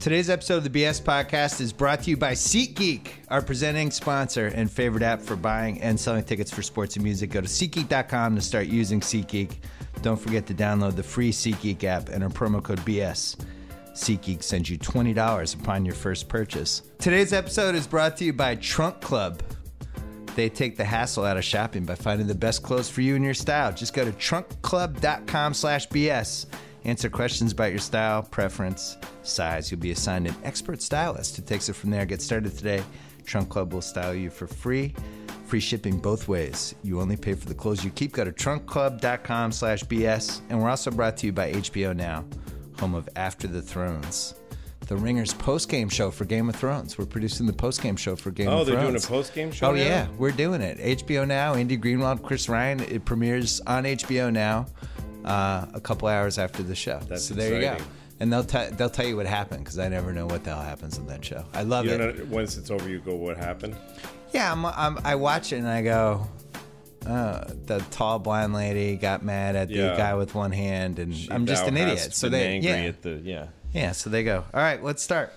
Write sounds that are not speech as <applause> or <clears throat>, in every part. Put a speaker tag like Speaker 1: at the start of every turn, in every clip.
Speaker 1: Today's episode of the BS Podcast is brought to you by SeatGeek, our presenting sponsor and favorite app for buying and selling tickets for sports and music. Go to SeatGeek.com to start using SeatGeek. Don't forget to download the free SeatGeek app and our promo code BS. SeatGeek sends you $20 upon your first purchase. Today's episode is brought to you by Trunk Club. They take the hassle out of shopping by finding the best clothes for you and your style. Just go to trunkclub.com slash BS. Answer questions about your style, preference, size. You'll be assigned an expert stylist who takes it from there. Get started today. Trunk Club will style you for free. Free shipping both ways. You only pay for the clothes you keep. Go to trunkclub.com slash BS. And we're also brought to you by HBO Now, home of After the Thrones. The Ringers post-game show for Game of Thrones. We're producing the post-game show for Game
Speaker 2: Oh,
Speaker 1: of Thrones.
Speaker 2: Oh, they're doing a post-game show
Speaker 1: Oh
Speaker 2: now?
Speaker 1: yeah, we're doing it. HBO Now, Andy Greenwald, Chris Ryan. It premieres on HBO Now uh, a couple hours after the show.
Speaker 2: That's
Speaker 1: so there you go. And they'll t- they'll tell you what happened because I never know what the hell happens on that show. I love
Speaker 2: You
Speaker 1: it.
Speaker 2: know, once it's over, you go, what happened?
Speaker 1: Yeah, I'm, I'm, I watch it and I go, uh, the tall blonde lady got mad at the
Speaker 2: Yeah.
Speaker 1: guy with one hand, and
Speaker 2: She
Speaker 1: I'm just an idiot. So they
Speaker 2: angry
Speaker 1: yeah
Speaker 2: at the yeah.
Speaker 1: yeah. So they go. All right, let's start.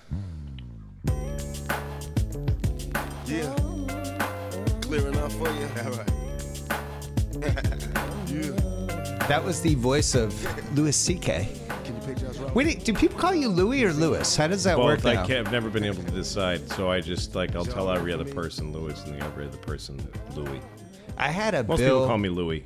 Speaker 3: Yeah. Clear enough for you? All right. <laughs> yeah.
Speaker 1: That was the voice of Louis C.K.
Speaker 3: Can you picture us right?
Speaker 1: Wait, do people call you Louis or Louis? How does that work
Speaker 2: Both. I
Speaker 1: now?
Speaker 2: can't, I've never been able to decide, so I just like I'll tell every other person Louis and the every other person Louis.
Speaker 1: I had a
Speaker 2: Most
Speaker 1: bill.
Speaker 2: people call me Louis.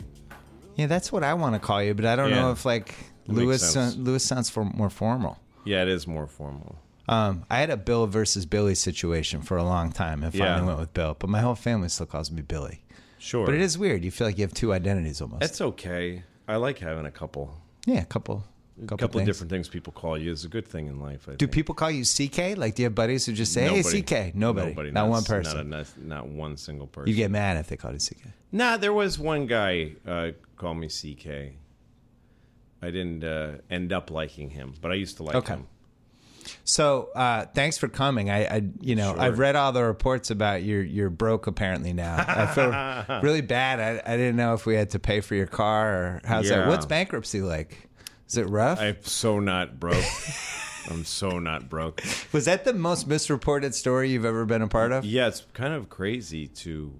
Speaker 1: Yeah, that's what I want to call you, but I don't
Speaker 2: Yeah.
Speaker 1: know if like
Speaker 2: makes
Speaker 1: Louis
Speaker 2: sense.
Speaker 1: Louis sounds for, more formal.
Speaker 2: Yeah, it is more formal.
Speaker 1: Um, I had a Bill versus Billy situation for a long time, and finally
Speaker 2: Yeah.
Speaker 1: went with Bill. But my whole family still calls me Billy.
Speaker 2: Sure,
Speaker 1: But it is weird. You feel like you have two identities almost.
Speaker 2: That's okay. I like having a couple,
Speaker 1: yeah, a couple,
Speaker 2: a
Speaker 1: couple,
Speaker 2: couple of different things people call you is a good thing in life. I
Speaker 1: Do
Speaker 2: think.
Speaker 1: people call you CK? Like, do you have buddies who just say,
Speaker 2: Nobody.
Speaker 1: "Hey, CK"? Nobody.
Speaker 2: Nobody.
Speaker 1: Not one person.
Speaker 2: Not, a, not one single person.
Speaker 1: you get mad if they call you CK.
Speaker 2: Nah, there was one guy uh, call me CK. I didn't uh, end up liking him, but I used to like
Speaker 1: Okay.
Speaker 2: him.
Speaker 1: So, uh, thanks for coming. I, I you know,
Speaker 2: Sure.
Speaker 1: I've read all the reports about you're you're broke apparently now. I feel <laughs> really bad. I, I didn't know if we had to pay for your car or how's that. What's bankruptcy like? Is it rough?
Speaker 2: I'm so not broke. <laughs> I'm so not broke.
Speaker 1: Was that the most misreported story you've ever been a part of?
Speaker 2: Yeah, it's kind of crazy to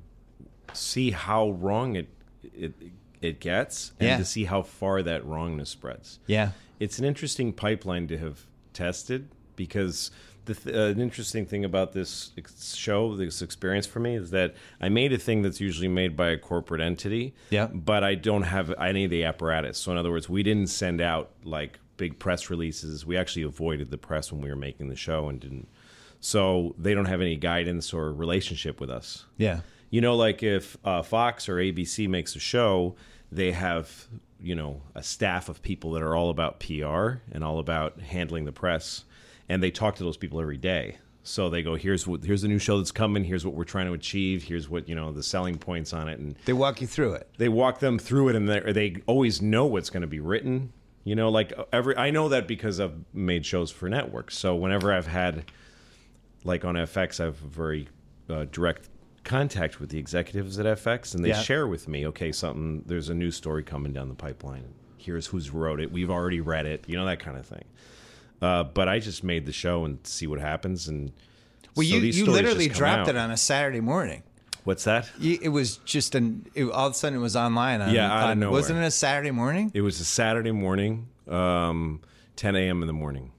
Speaker 2: see how wrong it it it gets, and
Speaker 1: Yeah.
Speaker 2: to see how far that wrongness spreads.
Speaker 1: Yeah.
Speaker 2: It's an interesting pipeline to have tested because the th- uh, an interesting thing about this ex- show, this experience for me, is that I made a thing that's usually made by a corporate entity.
Speaker 1: Yeah.
Speaker 2: But I don't have any of the apparatus. So in other words, we didn't send out like big press releases. We actually avoided the press when we were making the show and didn't. So they don't have any guidance or relationship with us.
Speaker 1: Yeah.
Speaker 2: You know, like if uh, Fox or ABC makes a show, they have you know a staff of people that are all about PR and all about handling the press, and they talk to those people every day. So they go, here's what here's the new show that's coming. Here's what we're trying to achieve. Here's what you know the selling points on it, and
Speaker 1: They walk you through it.
Speaker 2: they walk them through it, and they they always know what's going to be written. You know, like every I know that because I've made shows for networks. So whenever I've had, like on FX, I have very uh, direct contact with the executives at FX, and they
Speaker 1: Yeah.
Speaker 2: share with me, okay, something. There's a new story coming down the pipeline. Here's who's wrote it. We've already read it. You know that kind of thing. Uh, but I just made the show and see what happens. And
Speaker 1: Well,
Speaker 2: so
Speaker 1: you, you literally dropped
Speaker 2: out.
Speaker 1: it on a Saturday morning.
Speaker 2: What's that?
Speaker 1: It was just an. It, all of a sudden, it was online. On,
Speaker 2: Yeah,
Speaker 1: on-
Speaker 2: nowhere.
Speaker 1: Wasn't it a Saturday morning?
Speaker 2: It was a Saturday morning, um, 10 a.m. in the morning.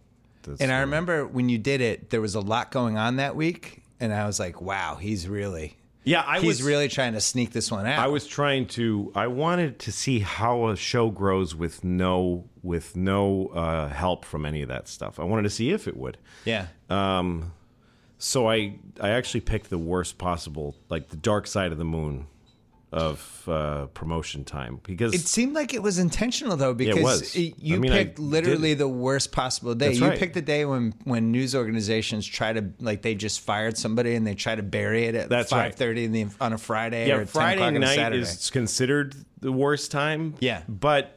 Speaker 2: That's
Speaker 1: And I remember when you did it, there was a lot going on that week, and I was like, "Wow, he's really,
Speaker 2: Yeah, I
Speaker 1: he's
Speaker 2: was
Speaker 1: really trying to sneak this one out."
Speaker 2: I was trying to. I wanted to see how a show grows with no with no uh, help from any of that stuff. I wanted to see if it would.
Speaker 1: yeah,
Speaker 2: Um, so I I actually picked the worst possible, like the dark side of the moon of uh, promotion time because
Speaker 1: It seemed like it was intentional though, because it- you
Speaker 2: I mean, I
Speaker 1: picked literally
Speaker 2: did-
Speaker 1: the worst possible day.
Speaker 2: That's
Speaker 1: you
Speaker 2: right.
Speaker 1: picked the day when when news organizations try to like they just fired somebody and they try to bury it at
Speaker 2: That's right.
Speaker 1: five thirty in the on a Friday or
Speaker 2: yeah,
Speaker 1: 10
Speaker 2: Friday
Speaker 1: o'clock on a
Speaker 2: night
Speaker 1: Saturday.
Speaker 2: is considered the worst time.
Speaker 1: Yeah.
Speaker 2: but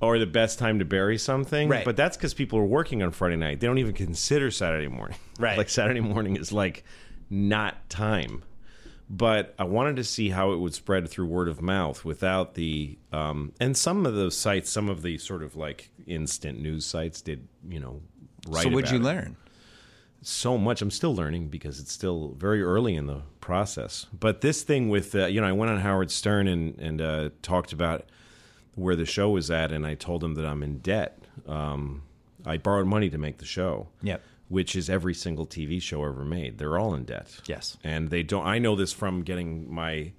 Speaker 2: or the best time to bury something.
Speaker 1: Right.
Speaker 2: But that's because people are working on Friday night. They don't even consider Saturday morning.
Speaker 1: Right. <laughs>
Speaker 2: like Saturday morning is like not time. But I wanted to see how it would spread through word of mouth without the um, and some of those sites, some of the sort of like instant news sites did you know write.
Speaker 1: so what'd you
Speaker 2: it.
Speaker 1: learn?
Speaker 2: so much. I'm still learning because it's still very early in the process. But this thing with uh, you know, I went on Howard Stern and and uh, talked about where the show was at, and I told him that I'm in debt. Um, I borrowed money to make the show.
Speaker 1: Yep.
Speaker 2: Which is every single TV show ever made. They're all in debt.
Speaker 1: Yes.
Speaker 2: And they don't. I know this from getting my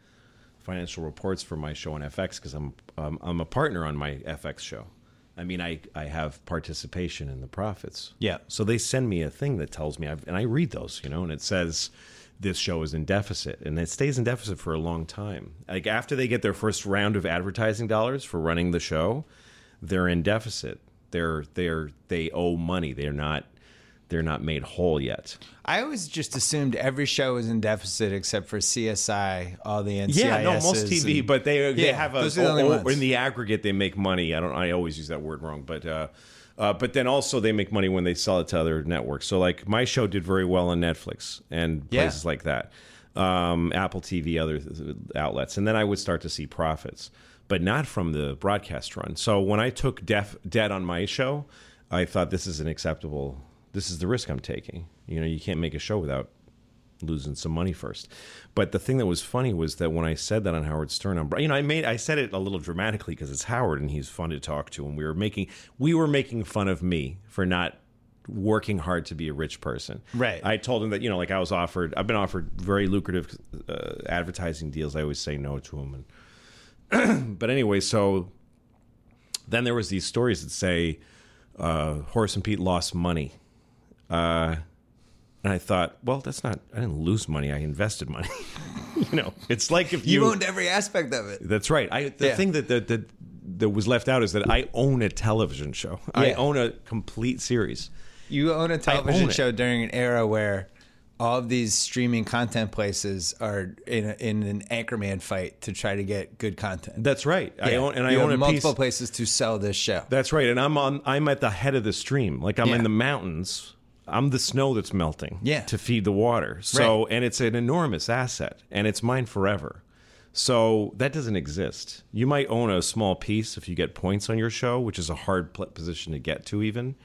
Speaker 2: financial reports for my show on FX because I'm um, I'm a partner on my FX show. I mean, I, I have participation in the profits.
Speaker 1: Yeah.
Speaker 2: So they send me a thing that tells me, I've, and I read those, you know, and it says this show is in deficit, and it stays in deficit for a long time. Like after they get their first round of advertising dollars for running the show, they're in deficit. They're they're they owe money. They're not they're not made whole yet.
Speaker 1: I always just assumed every show was in deficit except for CSI, all the NCIS.
Speaker 2: Yeah, no, most TV,
Speaker 1: and-
Speaker 2: but they they
Speaker 1: Yeah,
Speaker 2: have a
Speaker 1: those are the only
Speaker 2: or-
Speaker 1: ones.
Speaker 2: in the aggregate they make money. I don't. I always use that word wrong, but uh, uh, but then also they make money when they sell it to other networks. So like my show did very well on Netflix and
Speaker 1: Yeah.
Speaker 2: places like that, um, Apple TV, other outlets, and then I would start to see profits, but not from the broadcast run. So when I took def, debt on my show, I thought this is an acceptable. This is the risk I'm taking. You know, you can't make a show without losing some money first. But the thing that was funny was that when I said that on Howard Stern, on, you know, I made I said it a little dramatically because it's Howard and he's fun to talk to, and we were making we were making fun of me for not working hard to be a rich person.
Speaker 1: Right.
Speaker 2: I told him that you know, like I was offered, I've been offered very lucrative uh, advertising deals. I always say no to them, and <clears throat> but anyway, so then there was these stories that say uh, Horace and Pete lost money. Uh, and I thought, well, that's not. I didn't lose money. I invested money. <laughs> you know, it's like if
Speaker 1: You
Speaker 2: you.
Speaker 1: owned every aspect of it.
Speaker 2: that's right. I the
Speaker 1: Yeah.
Speaker 2: thing that that, that that was left out is that I own a television show. I own a complete series.
Speaker 1: You own a television
Speaker 2: own
Speaker 1: show during an era where all of these streaming content places are in, a, in an Anchorman fight to try to get good content.
Speaker 2: That's right. I own and I own
Speaker 1: multiple
Speaker 2: piece.
Speaker 1: places to sell this show.
Speaker 2: That's right. And I'm on. I'm at the head of the stream. Like I'm
Speaker 1: Yeah.
Speaker 2: in the mountains. I'm the snow that's melting.
Speaker 1: Yeah.
Speaker 2: To feed the water. So
Speaker 1: Right.
Speaker 2: and it's an enormous asset, and it's mine forever. So that doesn't exist. You might own a small piece if you get points on your show, which is a hard position to get to, even.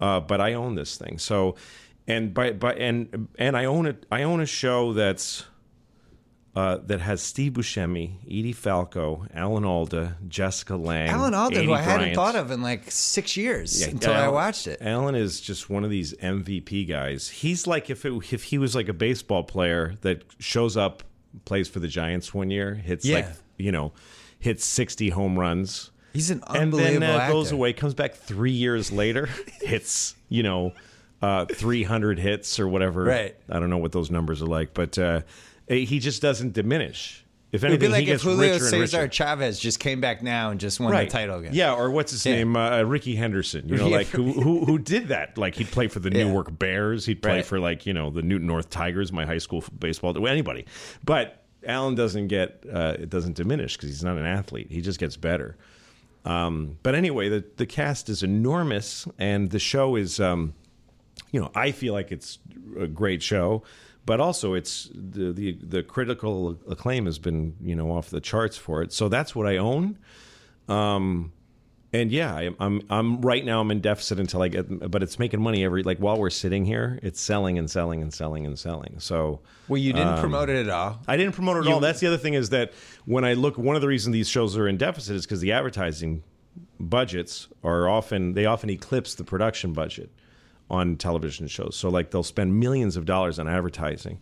Speaker 2: Uh, but I own this thing. So, and by by and and I own it. I own a show that's uh, that has Steve Buscemi, Edie Falco, Alan Alda, Jessica Lange,
Speaker 1: Alan Alda,
Speaker 2: Adi
Speaker 1: who I hadn't thought of in like six years
Speaker 2: Yeah,
Speaker 1: until I watched it.
Speaker 2: Alan is just one of these MVP guys. He's like if it, if he was like a baseball player that shows up, plays for the Giants one year, hits like you know, hits sixty home runs,
Speaker 1: He's an
Speaker 2: and
Speaker 1: unbelievable
Speaker 2: then uh, goes away, comes back three years later, <laughs> hits you know, uh, three hundred hits or whatever.
Speaker 1: Right.
Speaker 2: I don't know what those numbers are like, but uh, he just doesn't diminish. If
Speaker 1: It'd be
Speaker 2: anything,
Speaker 1: like
Speaker 2: he
Speaker 1: if Julio Cesar. Chavez just came back now and just won the title again.
Speaker 2: Yeah, or what's his
Speaker 1: Yeah.
Speaker 2: name? Uh, Rickey Henderson. You know, like who, who who did that? Like he'd play for the
Speaker 1: Yeah.
Speaker 2: Newark Bears. He'd play
Speaker 1: Right.
Speaker 2: for like you know the Newton North Tigers, my high school baseball. Anybody, but Alan doesn't get uh, it doesn't diminish because he's not an athlete. He just gets better. Um, but anyway, the the cast is enormous, and the show is. Um, you know, I feel like it's a great show, but also it's the the, the critical acclaim has been you know off the charts for it. So that's what I own. Um, and yeah, I, I'm I'm right now I'm in deficit until I get, but it's making money every like while we're sitting here, it's selling and selling and selling and selling. So
Speaker 1: Well, you
Speaker 2: Um,
Speaker 1: didn't promote it at all.
Speaker 2: I didn't promote it at all. That's the other thing is that when I look, one of the reasons these shows are in deficit is because the advertising budgets are often they often eclipse the production budget on television shows. So like they'll spend millions of dollars on advertising.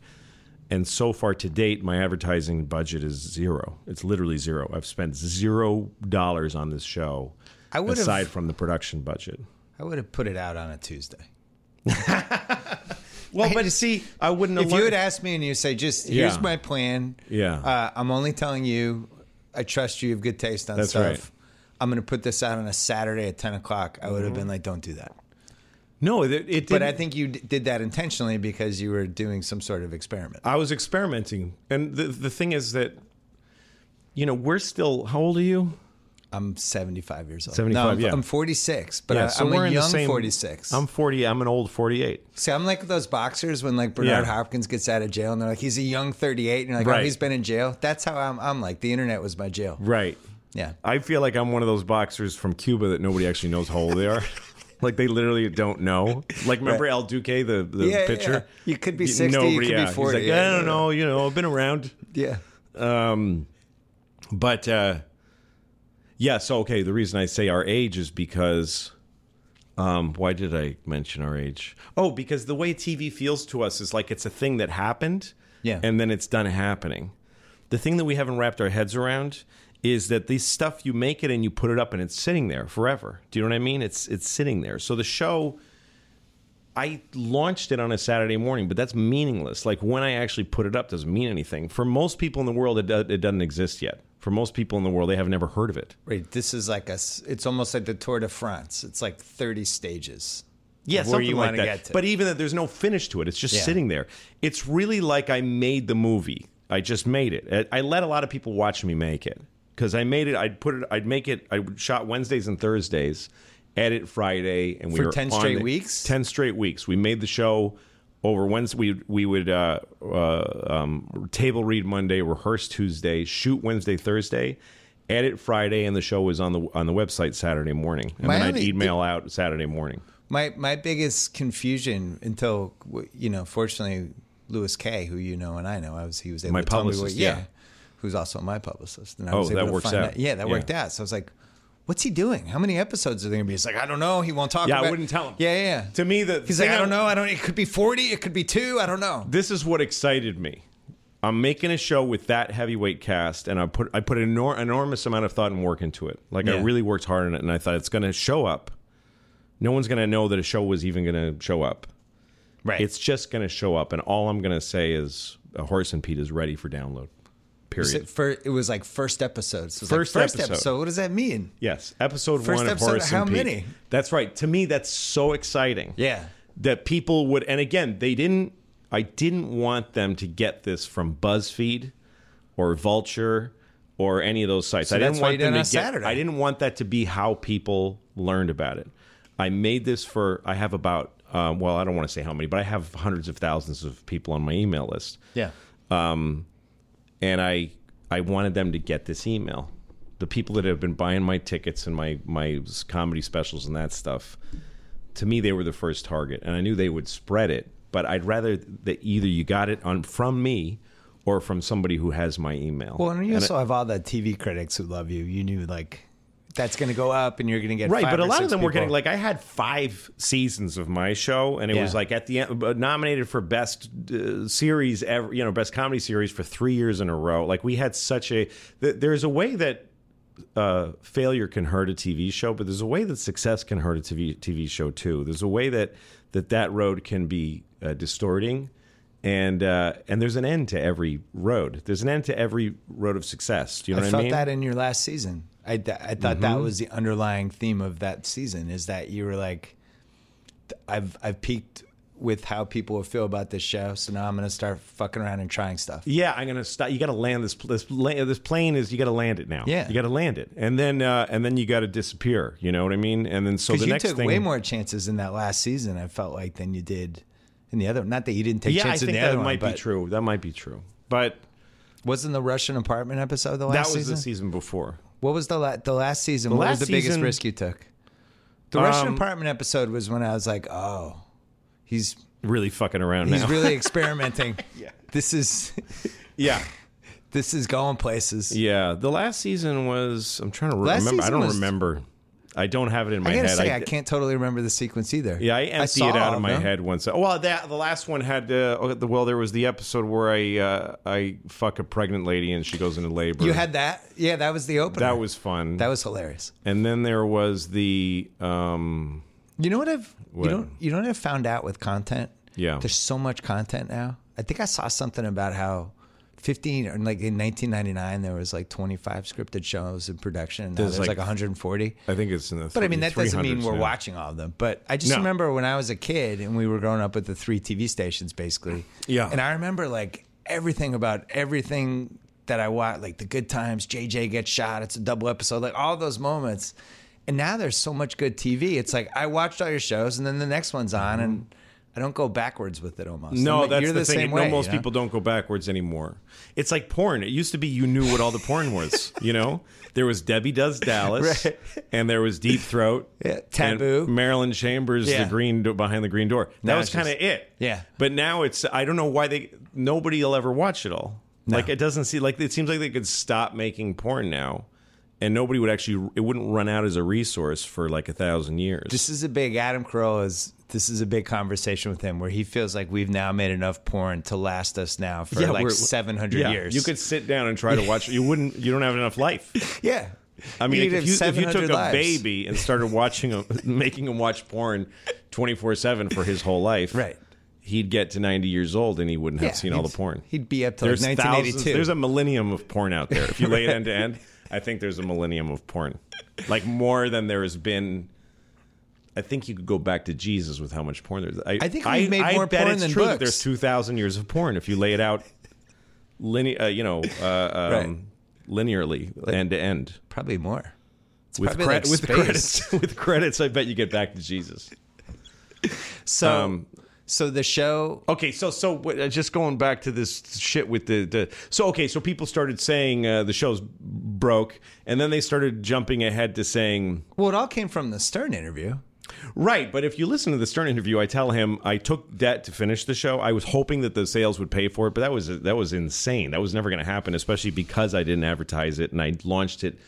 Speaker 2: And so far to date, my advertising budget is zero. It's literally zero. I've spent zero dollars on this show,
Speaker 1: I would've-
Speaker 2: aside from the production budget.
Speaker 1: I would have put it out on a Tuesday.
Speaker 2: Well, <laughs> but see, I wouldn't.
Speaker 1: If
Speaker 2: have
Speaker 1: you had asked me and you say, just here's
Speaker 2: Yeah.
Speaker 1: my plan.
Speaker 2: Yeah.
Speaker 1: Uh, I'm only telling you, I trust you. You have good taste on
Speaker 2: That's
Speaker 1: stuff.
Speaker 2: right.
Speaker 1: I'm going to put this out on a Saturday at 10 o'clock. I would have been like, don't do that.
Speaker 2: No, it, it
Speaker 1: But I think you d- did that intentionally because you were doing some sort of experiment.
Speaker 2: I was experimenting, and the the thing is that, you know, we're still. How old are you?
Speaker 1: I'm 75 years old.
Speaker 2: 75,
Speaker 1: No, I'm,
Speaker 2: yeah.
Speaker 1: I'm 46, but
Speaker 2: yeah,
Speaker 1: I,
Speaker 2: so
Speaker 1: I'm
Speaker 2: we're
Speaker 1: a
Speaker 2: in
Speaker 1: young
Speaker 2: the same.
Speaker 1: 46.
Speaker 2: I'm 40. I'm an old 48.
Speaker 1: See, I'm like those boxers when like Bernard
Speaker 2: Yeah.
Speaker 1: Hopkins gets out of jail and they're like, he's a young 38. And you're like, oh, he's been in jail. That's how I'm, I'm like, the internet was my jail.
Speaker 2: Right.
Speaker 1: Yeah.
Speaker 2: I feel like I'm one of those boxers from Cuba that nobody actually knows how old they are. <laughs> Like they literally don't know. Like remember El Duque, the, the
Speaker 1: Yeah,
Speaker 2: pitcher?
Speaker 1: yeah. You could be
Speaker 2: Y-
Speaker 1: 60, you could be
Speaker 2: yeah. He's
Speaker 1: 40,
Speaker 2: like,
Speaker 1: yeah,
Speaker 2: I don't know. You know, I've been around.
Speaker 1: Yeah.
Speaker 2: Um, but uh, yeah, so okay. The reason I say our age is because. Um, why did I mention our age? Oh, because the way TV feels to us is like it's a thing that happened,
Speaker 1: Yeah.
Speaker 2: and then it's done happening. The thing that we haven't wrapped our heads around is that this stuff you make it and you put it up and it's sitting there forever. Do you know what I mean? It's it's sitting there. So the show I launched it on a Saturday morning, but that's meaningless. Like when I actually put it up doesn't mean anything. For most people in the world, it, do, it doesn't exist yet. For most people in the world, they have never heard of it.
Speaker 1: Right. This is like a. It's almost like the Tour de France. It's like thirty stages.
Speaker 2: Yeah,
Speaker 1: where
Speaker 2: something
Speaker 1: you
Speaker 2: like that.
Speaker 1: get to.
Speaker 2: But even that, there's no finish to it. It's just
Speaker 1: Yeah.
Speaker 2: sitting there. It's really like I made the movie. I just made it. I let a lot of people watch me make it because I made it. I'd put it. I'd make it. I would shot Wednesdays and Thursdays, edit Friday, and we
Speaker 1: For
Speaker 2: were
Speaker 1: 10
Speaker 2: on
Speaker 1: straight
Speaker 2: the-
Speaker 1: weeks?
Speaker 2: Ten straight weeks. We made the show over Wednesday. We we would uh, uh, um, table read Monday, rehearse Tuesday, shoot Wednesday, Thursday. Edit Friday, and the show was on the on the website Saturday morning, and
Speaker 1: My
Speaker 2: then I'd email out Saturday morning.
Speaker 1: My my biggest confusion until you know, fortunately, Lewis Kay, who you know and I know, I was he was able
Speaker 2: My
Speaker 1: to tell me what,
Speaker 2: publicist,
Speaker 1: yeah,
Speaker 2: yeah.
Speaker 1: Who's also my publicist. And I
Speaker 2: Oh,
Speaker 1: was able
Speaker 2: that
Speaker 1: to
Speaker 2: works
Speaker 1: find
Speaker 2: out.
Speaker 1: Yeah, that
Speaker 2: Yeah.
Speaker 1: worked out. So I was like, what's he doing? How many episodes are there gonna be? It's like I don't know. He won't talk.
Speaker 2: Yeah, I wouldn't tell him.
Speaker 1: Yeah, yeah. yeah.
Speaker 2: To me, the
Speaker 1: He's like, I don't know. I don't. It could be forty. It could be two. I don't know.
Speaker 2: This is what excited me. I'm making a show with that heavyweight cast, and I put I put an enor- enormous amount of thought and work into it. Like I really worked hard on it, and I thought it's going to show up. No one's going to know that a show was even going to show up.
Speaker 1: Right.
Speaker 2: It's just going to show up, and all I'm going to say is Horace and Pete is ready for download. Period.
Speaker 1: it, for, it was like first episode. So it was
Speaker 2: First
Speaker 1: like first
Speaker 2: episode.
Speaker 1: episode. What does that mean?
Speaker 2: Yes, episode
Speaker 1: First
Speaker 2: one
Speaker 1: episode,
Speaker 2: of Horace
Speaker 1: how
Speaker 2: and Pete.
Speaker 1: many?
Speaker 2: That's right. To me, that's so exciting.
Speaker 1: Yeah.
Speaker 2: that people would, and again, they didn't. I didn't want them to get this from BuzzFeed or Vulture or any of those sites.
Speaker 1: So
Speaker 2: I didn't want them to get.
Speaker 1: Saturday.
Speaker 2: I didn't want that to be how people learned about it. I made this for. I have about. Um, well, I don't want to say how many, but I have hundreds of thousands of people on my email list
Speaker 1: Yeah.
Speaker 2: And I I wanted them to get this email. The people that have been buying my tickets and my my comedy specials and that stuff, to me they were the first target, and I knew they would spread it. But I'd rather that either you got it on from me or from somebody who has my email.
Speaker 1: Well, and you
Speaker 2: And
Speaker 1: also have all the TV critics who love you. You knew like that's going to go up, and you're going to get
Speaker 2: Right, but a lot of them were getting like I had five seasons of my show, and it was like at the end uh, nominated for best uh, series ever, you know, best comedy series for three years in a row. Like we had such a th- there's a way that uh, failure can hurt a TV show, but there's a way that success can hurt a TV TV show too. There's a way that that that road can be uh, distorting. And uh, and there's an end to every road. There's an end to every road of success. Do you know
Speaker 1: I
Speaker 2: what
Speaker 1: felt
Speaker 2: I mean?
Speaker 1: that in your last season. I, th- I thought that was the underlying theme of that season is that you were like, I've I've peaked with how people will feel about this show, so now I'm going to start fucking around and trying stuff.
Speaker 2: Yeah, I'm gonna stop. You got to land this. This this plane is. You got to land it now.
Speaker 1: Yeah.
Speaker 2: you got to land it, and then uh, and then you got to disappear. You know what I mean? And then so the
Speaker 1: you
Speaker 2: next
Speaker 1: took
Speaker 2: thing.
Speaker 1: way more chances in that last season. I felt like than you did in the other. Not that you didn't take
Speaker 2: yeah, I
Speaker 1: chances
Speaker 2: think
Speaker 1: in the
Speaker 2: that
Speaker 1: other one,
Speaker 2: might be
Speaker 1: but
Speaker 2: true. That might be true. But
Speaker 1: Wasn't the Russian apartment episode the last season?
Speaker 2: that was
Speaker 1: season?
Speaker 2: the season before.
Speaker 1: What was the la- the last season?
Speaker 2: The
Speaker 1: what
Speaker 2: last
Speaker 1: was the biggest
Speaker 2: season-
Speaker 1: risk you took? The Russian
Speaker 2: Um,
Speaker 1: apartment episode was when I was like, oh, he's
Speaker 2: Really fucking around
Speaker 1: he's
Speaker 2: now.
Speaker 1: really <laughs> experimenting.
Speaker 2: Yeah.
Speaker 1: This is
Speaker 2: yeah, <laughs>
Speaker 1: this is going places.
Speaker 2: yeah. The last season was. I'm trying to re-
Speaker 1: Last
Speaker 2: remember. I
Speaker 1: season
Speaker 2: don't
Speaker 1: was-
Speaker 2: remember. I don't have it in my
Speaker 1: I gotta
Speaker 2: head.
Speaker 1: say, I, can't totally remember the sequence either.
Speaker 2: Yeah, I emptied
Speaker 1: saw
Speaker 2: it out of my
Speaker 1: them.
Speaker 2: head once. Oh, well, that the last one had. Uh, oh, the- well, there was the episode where I uh, I fuck a pregnant lady and she goes into labor.
Speaker 1: You had that? Yeah, that was the opener.
Speaker 2: that was fun.
Speaker 1: that was hilarious.
Speaker 2: And then there was the um
Speaker 1: You know what I've
Speaker 2: What?
Speaker 1: you don't you know what I've found out with content?
Speaker 2: Yeah.
Speaker 1: There's so much content now. I think I saw something about how 15 or like in 1999 there was like 25 scripted shows in production and now
Speaker 2: There's
Speaker 1: there's, like,
Speaker 2: like-
Speaker 1: 140.
Speaker 2: I think it's in the
Speaker 1: But I mean that doesn't mean we're
Speaker 2: now.
Speaker 1: watching all of them. But I just
Speaker 2: No.
Speaker 1: remember when I was a kid and we were growing up with the three TV stations basically.
Speaker 2: Yeah.
Speaker 1: And I remember like everything about everything that I watched, like the good times, JJ gets shot, it's a double episode, like all those moments. And now there's so much good TV. It's like I watched all your shows and then the next one's on and I don't go backwards with it almost.
Speaker 2: No,
Speaker 1: I'm-
Speaker 2: that's
Speaker 1: you're
Speaker 2: the,
Speaker 1: the,
Speaker 2: thing.
Speaker 1: same
Speaker 2: no,
Speaker 1: way.
Speaker 2: most
Speaker 1: you know?
Speaker 2: people don't go backwards anymore. It's like porn. It used to be you knew what all the porn was. You know, there was Debbie Does Dallas, <laughs>
Speaker 1: Right.
Speaker 2: and there was Deep Throat,
Speaker 1: Yeah, Taboo.
Speaker 2: Marilyn Chambers,
Speaker 1: Yeah.
Speaker 2: the green do- behind the green door. That
Speaker 1: Now
Speaker 2: was kind of it.
Speaker 1: Yeah.
Speaker 2: But now it's I don't know why they nobody will ever watch it all.
Speaker 1: No.
Speaker 2: Like it doesn't seem like it seems like they could stop making porn now. And nobody would actually, it wouldn't run out as a resource for like a thousand years.
Speaker 1: This is a big Adam Carolla is this is a big conversation with him where he feels like we've now made enough porn to last us now for like seven hundred
Speaker 2: yeah,
Speaker 1: years.
Speaker 2: You could sit down and try to watch. You wouldn't. You don't have enough life. <laughs>
Speaker 1: yeah.
Speaker 2: I mean, if you, if you took
Speaker 1: 700
Speaker 2: a baby and started watching him, <laughs> making him watch porn twenty four seven for his whole life,
Speaker 1: Right.
Speaker 2: He'd get to ninety years old and he wouldn't have
Speaker 1: Yeah,
Speaker 2: seen all the porn.
Speaker 1: He'd be up to
Speaker 2: There's
Speaker 1: like
Speaker 2: thousands.
Speaker 1: 1982.
Speaker 2: There's a millennium of porn out there. If you lay it <laughs> end to end, I think there's a millennium of porn, like more than there has been. I think you could go back to Jesus with how much porn there's. I,
Speaker 1: I think we've made
Speaker 2: I
Speaker 1: more
Speaker 2: bet
Speaker 1: porn than books.
Speaker 2: there's two thousand years of porn if you lay it out, <laughs> line, uh, you know, uh, um,
Speaker 1: Right.
Speaker 2: linearly, end to end
Speaker 1: probably more. It's
Speaker 2: with
Speaker 1: probably
Speaker 2: cre-
Speaker 1: like
Speaker 2: with credits. <laughs> with credits, I bet you get back to Jesus.
Speaker 1: So
Speaker 2: Um,
Speaker 1: so the show
Speaker 2: Okay, so so uh, just going back to this shit with the, the so okay, so people started saying uh, the show's broke, and then they started jumping ahead to saying
Speaker 1: well it all came from the Stern interview.
Speaker 2: Right. But if you listen to the Stern interview, I tell him I took debt to finish the show. I was hoping that the sales would pay for it, but that was that was insane. That was never going to happen, especially because I didn't advertise it and I launched it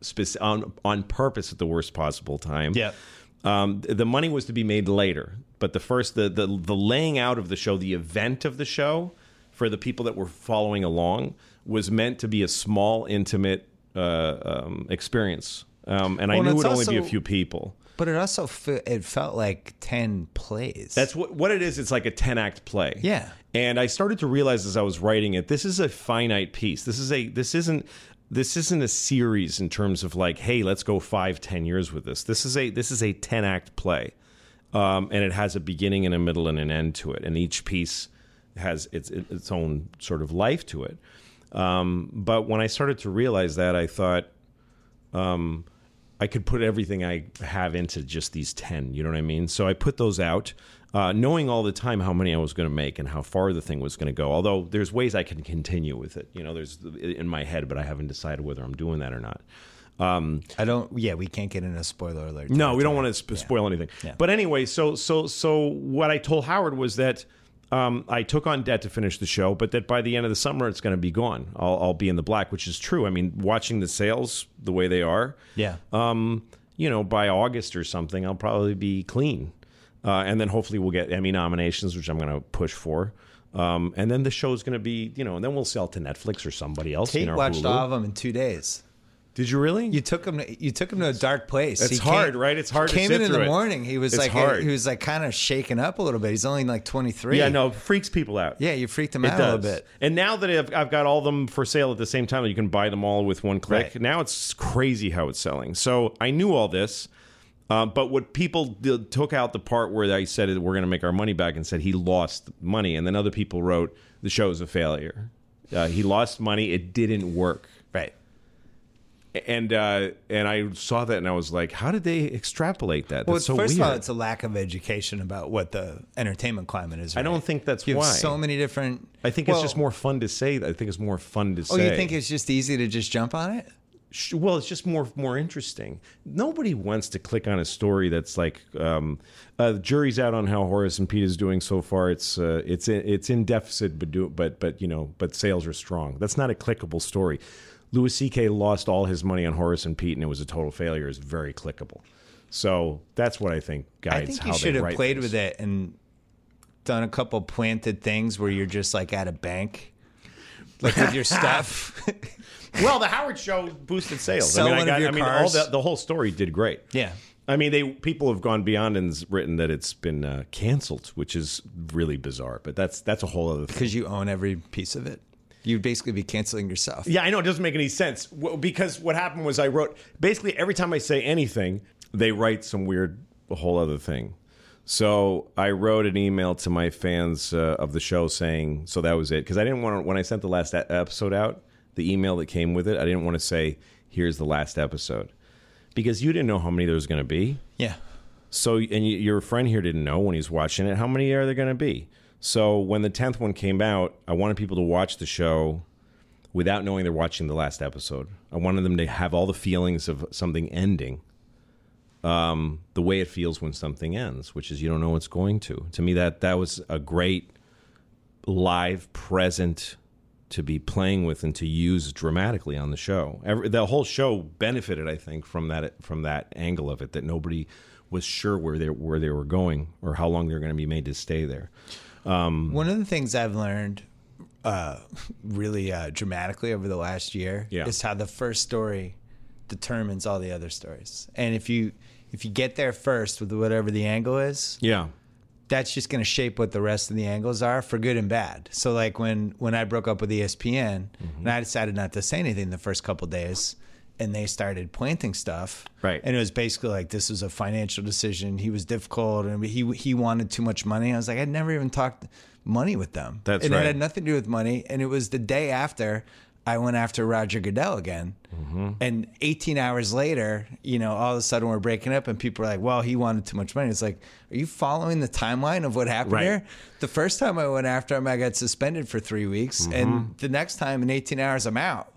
Speaker 2: spec- on on purpose at the worst possible time.
Speaker 1: Yep.
Speaker 2: Um, the money was to be made later, but the first the, the the laying out of the show, the event of the show, for the people that were following along, was meant to be a small, intimate uh, um, experience. Um, and I knew it would only be a few people.
Speaker 1: But it also fe- it felt like 10 plays.
Speaker 2: That's what what it is. It's like a ten act play.
Speaker 1: Yeah.
Speaker 2: And I started to realize as I was writing it, this is a finite piece. This is a this isn't this isn't a series in terms of like, hey, let's go five, ten years with this. This is a this is a ten act play, um, and it has a beginning and a middle and an end to it, and each piece has its its own sort of life to it. Um, but when I started to realize that, I thought, um, I could put everything I have into just these 10. You know what I mean? So I put those out, uh, knowing all the time how many I was going to make and how far the thing was going to go. Although there's ways I can continue with it. You know, there's in my head, but I haven't decided whether I'm doing that or not. Um,
Speaker 1: I don't yeah, we can't get into spoiler alert.
Speaker 2: no, we don't want to sp- spoil anything.
Speaker 1: Yeah.
Speaker 2: But anyway, so so so what I told Howard was that um, I took on debt to finish the show, but that by the end of the summer it's going to be gone. I'll, I'll be in the black, which is true. I mean, watching the sales the way they are,
Speaker 1: Yeah.
Speaker 2: um, you know, by August or something, I'll probably be clean. Uh, and then hopefully we'll get Emmy nominations, which I'm going to push for. Um, and then the show's going to be, you know, and then we'll sell to Netflix or somebody else.
Speaker 1: Kate
Speaker 2: you know,
Speaker 1: watched
Speaker 2: Hulu.
Speaker 1: all of them in 2 days.
Speaker 2: Did you really?
Speaker 1: You took him. To, you took him to a dark place.
Speaker 2: It's hard, right? It's hard to
Speaker 1: Came in in the
Speaker 2: it.
Speaker 1: morning. He was
Speaker 2: It's
Speaker 1: like
Speaker 2: hard.
Speaker 1: he was like kind of shaken up a little bit. He's only like twenty three.
Speaker 2: yeah, no, it freaks people out.
Speaker 1: Yeah, you freaked him
Speaker 2: It
Speaker 1: out
Speaker 2: does.
Speaker 1: a little bit.
Speaker 2: And now that I've, I've got all of them for sale at the same time, you can buy them all with one click.
Speaker 1: Right.
Speaker 2: Now it's crazy how it's selling. So I knew all this. Uh, but what people did, took out the part where I said we're going to make our money back and said he lost money, and then other people wrote the show is a failure. Uh, he lost money. It didn't work.
Speaker 1: Right.
Speaker 2: And uh, and I saw that and I was like, how did they extrapolate that?
Speaker 1: Well,
Speaker 2: That's so
Speaker 1: first
Speaker 2: weird.
Speaker 1: of all, it's a lack of education about what the entertainment climate is.
Speaker 2: I don't think that's
Speaker 1: you have
Speaker 2: why.
Speaker 1: so many different.
Speaker 2: I think
Speaker 1: Well,
Speaker 2: it's just more fun to say. I think it's more fun to
Speaker 1: Oh,
Speaker 2: say.
Speaker 1: Oh, you think it's just easy to just jump on it?
Speaker 2: Well it's just more more interesting nobody wants to click on a story that's like um, uh, the jury's out on how horace and pete is doing so far it's uh, it's in, it's in deficit but do, but but you know but sales are strong that's not a clickable story louis ck lost all his money on horace and pete and it was a total failure is very clickable so that's what i think guides
Speaker 1: I think you should have played
Speaker 2: things.
Speaker 1: with it and done a couple planted things where you're just like at a bank, like with your <laughs> stuff. <laughs>
Speaker 2: well the howard show boosted sales
Speaker 1: Sell
Speaker 2: i mean i got i mean all the, the whole story did great
Speaker 1: yeah.
Speaker 2: I mean, they people have gone beyond and written that it's been uh, canceled, which is really bizarre. But that's that's a whole other thing.
Speaker 1: Because you own every piece of it. You'd basically be canceling yourself.
Speaker 2: Yeah, I know it doesn't make any sense Well, because what happened was I wrote basically every time I say anything, they write some weird whole other thing. So I wrote an email to my fans uh, of the show saying, so that was it because I didn't want to when I sent the last episode out, the email that came with it, I didn't want to say here's the last episode because you didn't know how many there was going to be.
Speaker 1: Yeah.
Speaker 2: So, and y- your friend here didn't know when he's watching it. How many are there going to be? So, when the tenth one came out, I wanted people to watch the show without knowing they're watching the last episode. I wanted them to have all the feelings of something ending, um, the way it feels when something ends, which is you don't know what's going to. To me, that that was a great live present to be playing with and to use dramatically on the show. Every, the whole show benefited, I think, from that from that angle of it that nobody was sure where they where they were going or how long they were going to be made to stay there.
Speaker 1: One of the things I've learned uh, really uh, dramatically over the last year
Speaker 2: Yeah.
Speaker 1: is how the first story determines all the other stories. And if you if you get there first with whatever the angle is,
Speaker 2: Yeah,
Speaker 1: that's just going to shape what the rest of the angles are for good and bad. So like when when I broke up with ESPN
Speaker 2: Mm-hmm.
Speaker 1: and I decided not to say anything the first couple days and they started planting stuff.
Speaker 2: Right.
Speaker 1: And it was basically like this was a financial decision. He was difficult and he he wanted too much money. I was like I'd never even talked money with them.
Speaker 2: That's
Speaker 1: and
Speaker 2: right.
Speaker 1: it had nothing to do with money and it was the day after I went after Roger Goodell again.
Speaker 2: Mm-hmm.
Speaker 1: And 18 hours later, you know, all of a sudden we're breaking up and people are like, well, he wanted too much money. It's like, are you following the timeline of what happened
Speaker 2: Right.
Speaker 1: here? The first time I went after him, I got suspended for three weeks.
Speaker 2: Mm-hmm.
Speaker 1: And the next time in 18 hours, I'm out.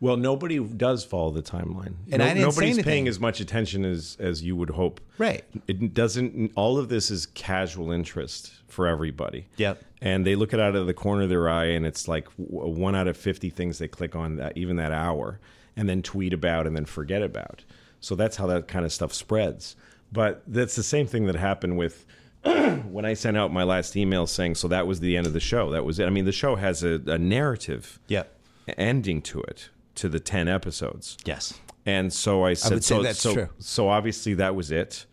Speaker 2: Well, nobody does follow the timeline.
Speaker 1: And I didn't
Speaker 2: nobody's paying as much attention as as you would hope.
Speaker 1: Right.
Speaker 2: It doesn't. All of this is casual interest for everybody.
Speaker 1: Yep.
Speaker 2: And they look it out of the corner of their eye, and it's like one out of fifty things they click on that even that hour, and then tweet about, and then forget about. So that's how that kind of stuff spreads. But that's the same thing that happened with <clears throat> when I sent out my last email saying, "So that was the end of the show. That was it." I mean, the show has a, a narrative
Speaker 1: Yep.
Speaker 2: ending to it to the 10 episodes.
Speaker 1: Yes.
Speaker 2: And so I said
Speaker 1: would say
Speaker 2: so
Speaker 1: that's
Speaker 2: so
Speaker 1: true.
Speaker 2: so obviously that was it.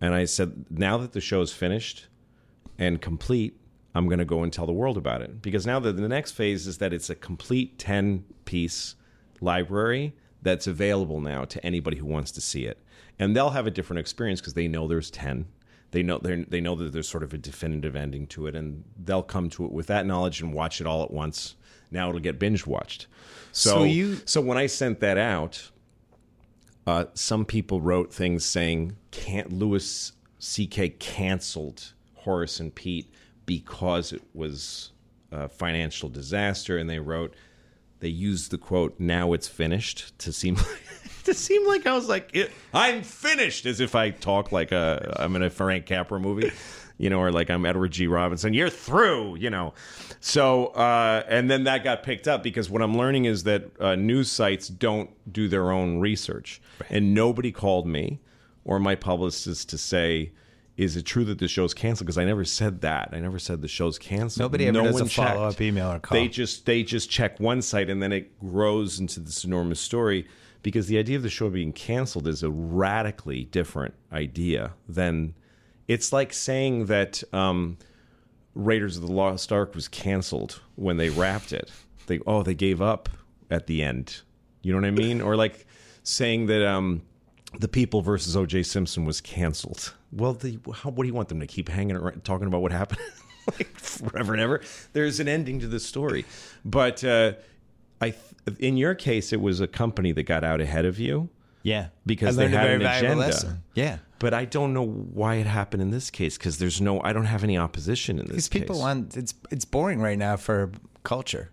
Speaker 2: And I said now that the show's finished and complete, I'm going to go and tell the world about it because now the, the next phase is that it's a complete 10 piece library that's available now to anybody who wants to see it. And they'll have a different experience because they know there's 10. They know they know that there's sort of a definitive ending to it and they'll come to it with that knowledge and watch it all at once. Now it'll get binge watched. So,
Speaker 1: So you-
Speaker 2: so when I sent that out, uh, some people wrote things saying can't Louis C.K. canceled Horace and Pete because it was a financial disaster, and they wrote they used the quote "now it's finished" to seem <laughs> to seem like I was like I'm finished, as if I talk like a I'm in a Frank Capra movie. You know, or like I'm Edward G. Robinson. You're through, you know. So, uh, and then that got picked up because what I'm learning is that uh, news sites don't do their own research, and nobody called me or my publicist to say, "Is it true that the show's canceled?" Because I never said that. I never said the show's canceled.
Speaker 1: Nobody ever does a
Speaker 2: checked.
Speaker 1: follow-up email or call.
Speaker 2: They just they just check one site, and then it grows into this enormous story. Because the idea of the show being canceled is a radically different idea than it's like saying that um, Raiders of the Lost Ark was canceled when they wrapped it. They oh they gave up at the end. You know what I mean? Or like saying that um, the People versus O.J. Simpson was canceled. Well, the, how, what do you want them to keep hanging around talking about what happened <laughs> like forever and ever? There's an ending to the story, but uh, I th- in your case it was a company that got out ahead of you
Speaker 1: Yeah.
Speaker 2: because they had
Speaker 1: very
Speaker 2: an agenda.
Speaker 1: lesson. Yeah.
Speaker 2: But I don't know why it happened in this case because there's no, I don't have any opposition in this.
Speaker 1: Case people
Speaker 2: case.
Speaker 1: want it's it's boring right now for culture.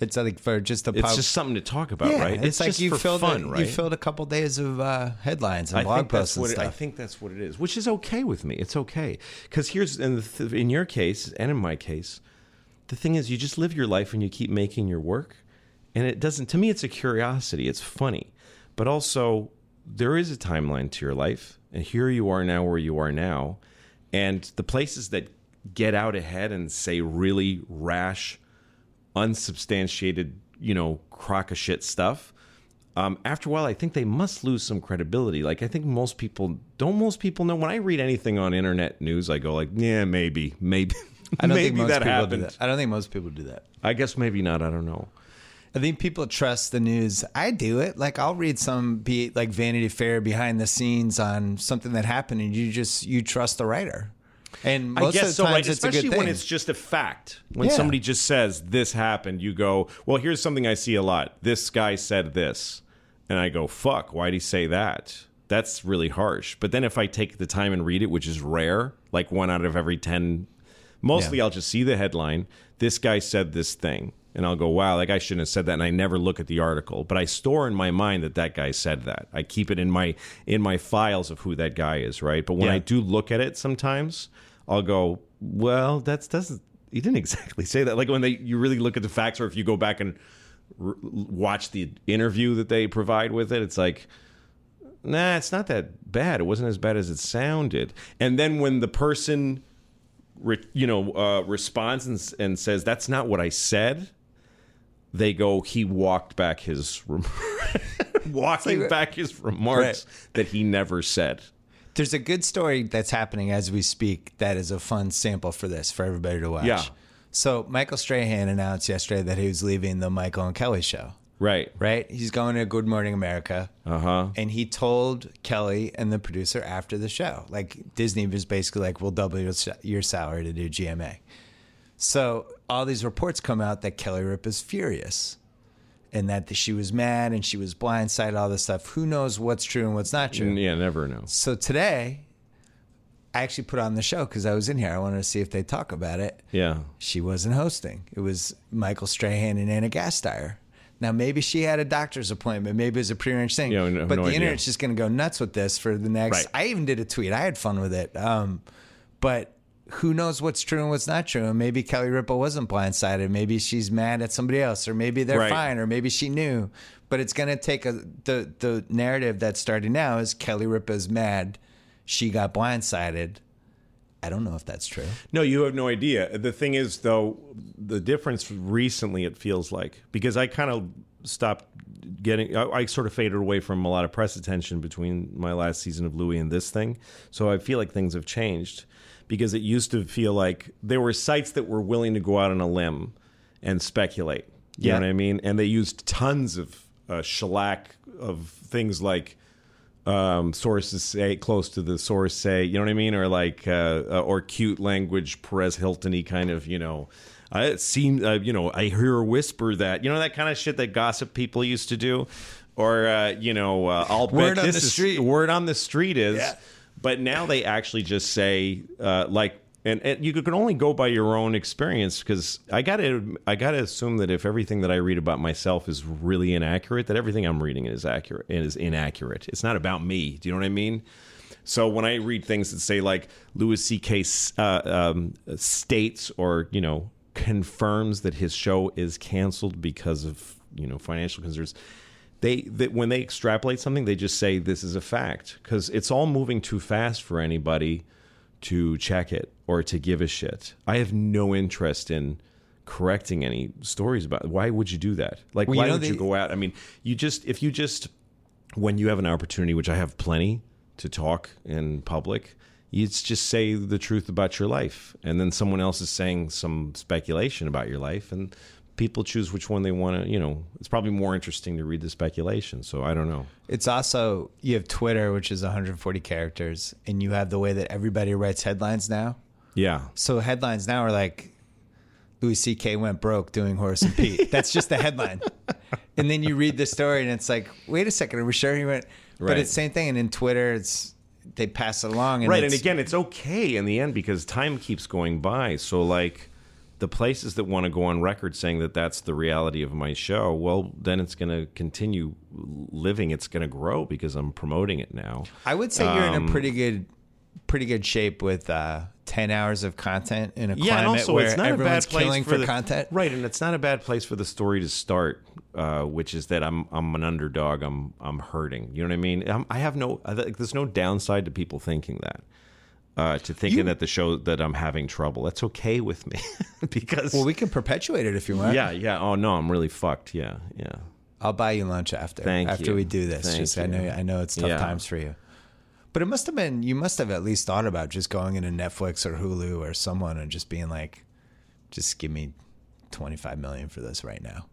Speaker 1: It's like for just the
Speaker 2: It's
Speaker 1: pub-
Speaker 2: just something to talk about,
Speaker 1: yeah,
Speaker 2: right?
Speaker 1: It's, like
Speaker 2: just
Speaker 1: you
Speaker 2: for
Speaker 1: filled
Speaker 2: fun,
Speaker 1: a,
Speaker 2: right?
Speaker 1: you filled a couple days of uh, headlines and
Speaker 2: I
Speaker 1: blog posts and
Speaker 2: what it,
Speaker 1: stuff.
Speaker 2: I think that's what it is, which is okay with me. It's okay because here's in, the th- in your case and in my case, the thing is you just live your life and you keep making your work, and it doesn't. To me, it's a curiosity. It's funny, but also there is a timeline to your life, and here you are now where you are now, and the places that get out ahead and say really rash, unsubstantiated, you know, crock of shit stuff um, after a while, I think they must lose some credibility. Like I think most people don't. Most people know when I read anything on internet news, I go like, yeah, maybe, maybe, <laughs>
Speaker 1: I don't
Speaker 2: maybe
Speaker 1: think most
Speaker 2: that
Speaker 1: people
Speaker 2: happened.
Speaker 1: do that. I don't think most people do that.
Speaker 2: I guess maybe not. I don't know.
Speaker 1: I think people trust the news. I do it. Like I'll read some be like Vanity Fair behind the scenes on something that happened, and you just you trust the writer. And most
Speaker 2: I guess
Speaker 1: of the
Speaker 2: so, right?
Speaker 1: it's a
Speaker 2: Especially
Speaker 1: good thing.
Speaker 2: when it's just a fact. When
Speaker 1: Yeah.
Speaker 2: somebody just says this happened, you go, well, here's something I see a lot. This guy said this, and I go, fuck, why'd he say that? that's really harsh. But then if I take the time and read it, which is rare, like one out of every 10, mostly
Speaker 1: Yeah.
Speaker 2: I'll just see the headline. This guy said this thing. And I'll go, wow, that guy shouldn't have said that. And I never look at the article, but I store in my mind that that guy said that. I keep it in my in my files of who that guy is, right? But when
Speaker 1: Yeah.
Speaker 2: I do look at it, sometimes I'll go, well, that's doesn't. He didn't <laughs> exactly say that. Like when they you really look at the facts, or if you go back and r- watch the interview that they provide with it, it's like, nah, it's not that bad. It wasn't as bad as it sounded. And then when the person, you know, uh, responds and, and says, that's not what I said, they go, he walked back his, rem- <laughs> walking
Speaker 1: like-
Speaker 2: back his remarks that he never said.
Speaker 1: There's a good story that's happening as we speak that is a fun sample for this for everybody to watch.
Speaker 2: Yeah.
Speaker 1: So Michael Strahan announced yesterday that he was leaving the Michael and Kelly show.
Speaker 2: Right.
Speaker 1: Right? He's going to Good Morning America.
Speaker 2: Uh huh.
Speaker 1: And he told Kelly and the producer after the show, like Disney was basically like, "We'll double your, your salary to do GMA." So all these reports come out that Kelly Ripa is furious, and that she was mad and she was blindsided. All this stuff. Who knows what's true and what's not true?
Speaker 2: Yeah, never know.
Speaker 1: So today, I actually put on the show because I was in here. I wanted to see if they talk about it.
Speaker 2: Yeah.
Speaker 1: She wasn't hosting. It was Michael Strahan and Ana Gasteyer. Now maybe she had a doctor's appointment. Maybe it was a prearranged thing.
Speaker 2: Yeah, no-
Speaker 1: but
Speaker 2: no
Speaker 1: the
Speaker 2: idea.
Speaker 1: internet's just going to go nuts with this for the next.
Speaker 2: Right.
Speaker 1: I even did a tweet. I had fun with it. Um, but who knows what's true and what's not true? And maybe Kelly Ripa wasn't blindsided. Maybe she's mad at somebody else, or maybe they're
Speaker 2: Right.
Speaker 1: fine, or maybe she knew. But it's going to take a the the narrative that's starting now is Kelly Ripa's mad. She got blindsided. I don't know if that's true.
Speaker 2: No, you have no idea. The thing is, though, the difference recently, it feels like, because I kind of stopped getting, I, I sort of faded away from a lot of press attention between my last season of Louie and this thing. So I feel like things have changed because it used to feel like there were sites that were willing to go out on a limb and speculate. You
Speaker 1: Yeah.
Speaker 2: know what I mean? And they used tons of uh, shellac of things like um, sources say close to the source say, you know what I mean, or like uh, uh, or cute language, Perez Hilton-y kind of, you know. I it seemed, uh, you know, I hear a whisper that, you know, that kind of shit that gossip people used to do, or uh, you know, uh, I'll
Speaker 1: Word
Speaker 2: bet
Speaker 1: on
Speaker 2: this is
Speaker 1: street.
Speaker 2: word on the street is.
Speaker 1: Yeah.
Speaker 2: But now they actually just say uh, like. And, and you can only go by your own experience because I gotta I gotta assume that if everything that I read about myself is really inaccurate, that everything I'm reading is accurate and is inaccurate. It's not about me. Do you know what I mean? So when I read things that say like Louis C.K. Uh, um, states or you know confirms that his show is canceled because of you know financial concerns, they that when they extrapolate something, they just say this is a fact because it's all moving too fast for anybody to check it or to give a shit. I have no interest in correcting any stories about why would you do that? Like
Speaker 1: Well,
Speaker 2: why would you go out? I mean, you just if you just when you have an opportunity, which I have plenty to talk in public, you just say the truth about your life, and then someone else is saying some speculation about your life, and people choose which one they want to. You know, it's probably more interesting to read the speculation. So I don't know.
Speaker 1: It's also you have Twitter, which is 140 characters, and you have the way that everybody writes headlines now.
Speaker 2: Yeah,
Speaker 1: So headlines now are like Louis C.K. went broke doing Horace and Pete. <laughs> That's just the headline. and then you read the story, and it's like, wait a second, are we sure he went? But
Speaker 2: Right.
Speaker 1: it's the same thing. And in Twitter, it's they pass it along. And
Speaker 2: right. And again, it's okay in the end because time keeps going by. So like. The places that want to go on record saying that that's the reality of my show, well, then it's going to continue living. It's going to grow because I'm promoting it now.
Speaker 1: I would say you're in a
Speaker 2: Um,
Speaker 1: pretty good, pretty good shape with uh, 10 hours of content in a
Speaker 2: yeah,
Speaker 1: climate
Speaker 2: also
Speaker 1: where
Speaker 2: it's not a
Speaker 1: everyone's
Speaker 2: bad place
Speaker 1: killing
Speaker 2: for,
Speaker 1: for,
Speaker 2: the,
Speaker 1: content.
Speaker 2: right? And it's not a bad place for the story to start, uh, which is that I'm I'm an underdog. I'm I'm hurting. You know what I mean? I'm, I have no. I There's no downside to people thinking that. Uh, to thinking
Speaker 1: You-
Speaker 2: that the show that I'm having trouble. That's okay with me <laughs> because
Speaker 1: Well, we can perpetuate it if you want.
Speaker 2: yeah, yeah. Oh no, I'm really fucked. Yeah, yeah.
Speaker 1: I'll buy you lunch after.
Speaker 2: Thank
Speaker 1: after
Speaker 2: you.
Speaker 1: we do this.
Speaker 2: Thank
Speaker 1: just I know I know it's tough
Speaker 2: Yeah.
Speaker 1: times for you. But it must have been you must have at least thought about just going into Netflix or Hulu or someone and just being like, just give me twenty five million for this right now.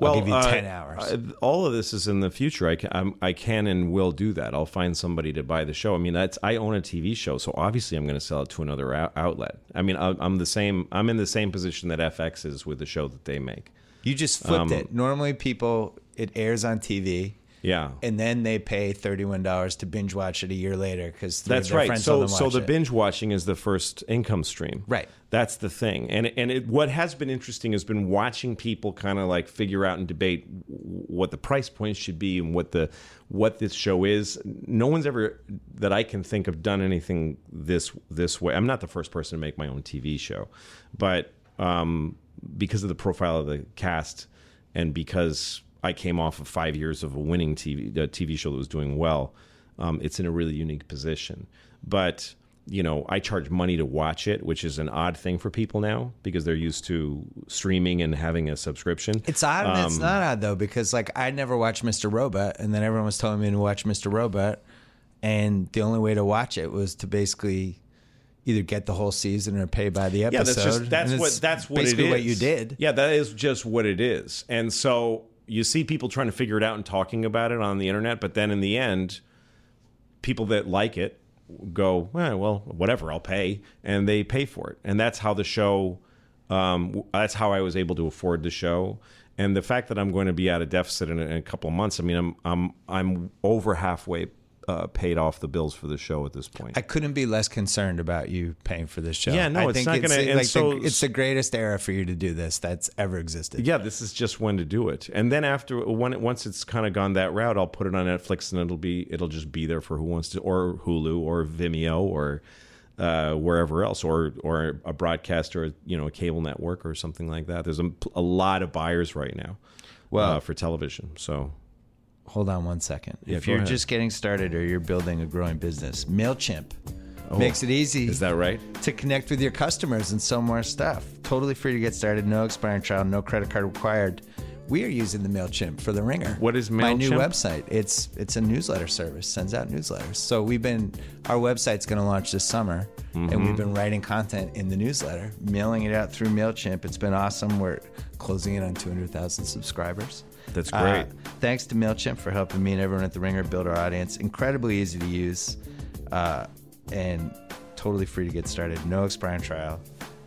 Speaker 1: I'll give you
Speaker 2: uh,
Speaker 1: ten hours.
Speaker 2: uh, all of this is in the future. I can, I'm, I can and will do that. I'll find somebody to buy the show. I mean, that's I own a TV show, so obviously I'm going to sell it to another out- outlet. I mean, I- I'm the same. I'm in the same position that FX is with the show that they make.
Speaker 1: you just flipped
Speaker 2: um,
Speaker 1: it. Normally people it airs on TV
Speaker 2: Yeah.
Speaker 1: and then they pay thirty-one dollars to binge watch it a year later because
Speaker 2: That's right. So, so the binge watching is the first income stream.
Speaker 1: Right.
Speaker 2: That's the thing. And and it, what has been interesting has been watching people kind of like figure out and debate what the price point should be and what the what this show is. No one's ever that I can think of done anything this this way. I'm not the first person to make my own TV show, but um, because of the profile of the cast and because I came off of five years of a winning TV a TV show that was doing well, um, it's in a really unique position. But you know, I charge money to watch it, which is an odd thing for people now because they're used to streaming and having a subscription.
Speaker 1: It's odd and it's
Speaker 2: Um,
Speaker 1: not odd though because like I never watched Mr. Robot and then everyone was telling me to watch Mr. Robot and the only way to watch it was to basically either get the whole season or pay by the episode.
Speaker 2: Yeah, that's just that's what that's what
Speaker 1: basically
Speaker 2: it is.
Speaker 1: what you did.
Speaker 2: Yeah, that is just what it is. And so you see people trying to figure it out and talking about it on the internet, but then in the end, people that like it go, eh, well, whatever, I'll pay, and they pay for it, and that's how the show. Um, that's how I was able to afford the show, and the fact that I'm going to be at a deficit in a, in a couple of months. I mean, I'm I'm I'm over halfway uh, paid off the bills for the show at this point.
Speaker 1: I couldn't be less concerned about you paying for this show.
Speaker 2: Yeah, no,
Speaker 1: I
Speaker 2: it's
Speaker 1: think
Speaker 2: not gonna- so-
Speaker 1: it's the greatest era for you to do this that's ever existed.
Speaker 2: yeah, this is just when to do it. And then after when it, once it's kind of gone that route, I'll put it on Netflix and it'll be it'll just be there for who wants to or Hulu or Vimeo or uh, wherever else or or a broadcast or you know a cable network or something like that. There's a, a lot of buyers right now.
Speaker 1: Well-
Speaker 2: uh, for television, so
Speaker 1: Hold on one second.
Speaker 2: Yeah,
Speaker 1: if you're
Speaker 2: ahead.
Speaker 1: just getting started or you're building a growing business, MailChimp makes it easy
Speaker 2: is that right?
Speaker 1: to connect with your customers and sell more stuff. Totally free to get started, no expiring trial, no credit card required. We are using the Mailchimp for the Ringer.
Speaker 2: What is MailChimp?
Speaker 1: My new website. It's it's a newsletter service. Sends out newsletters. So we've been our website's going to launch this summer, and
Speaker 2: Mm-hmm.
Speaker 1: we've been writing content in the newsletter, mailing it out through Mailchimp. It's been awesome. We're closing in on 200,000 subscribers.
Speaker 2: That's great.
Speaker 1: Uh, thanks to MailChimp for helping me and everyone at The Ringer build our audience. Incredibly easy to use uh, and totally free to get started. No expiring trial,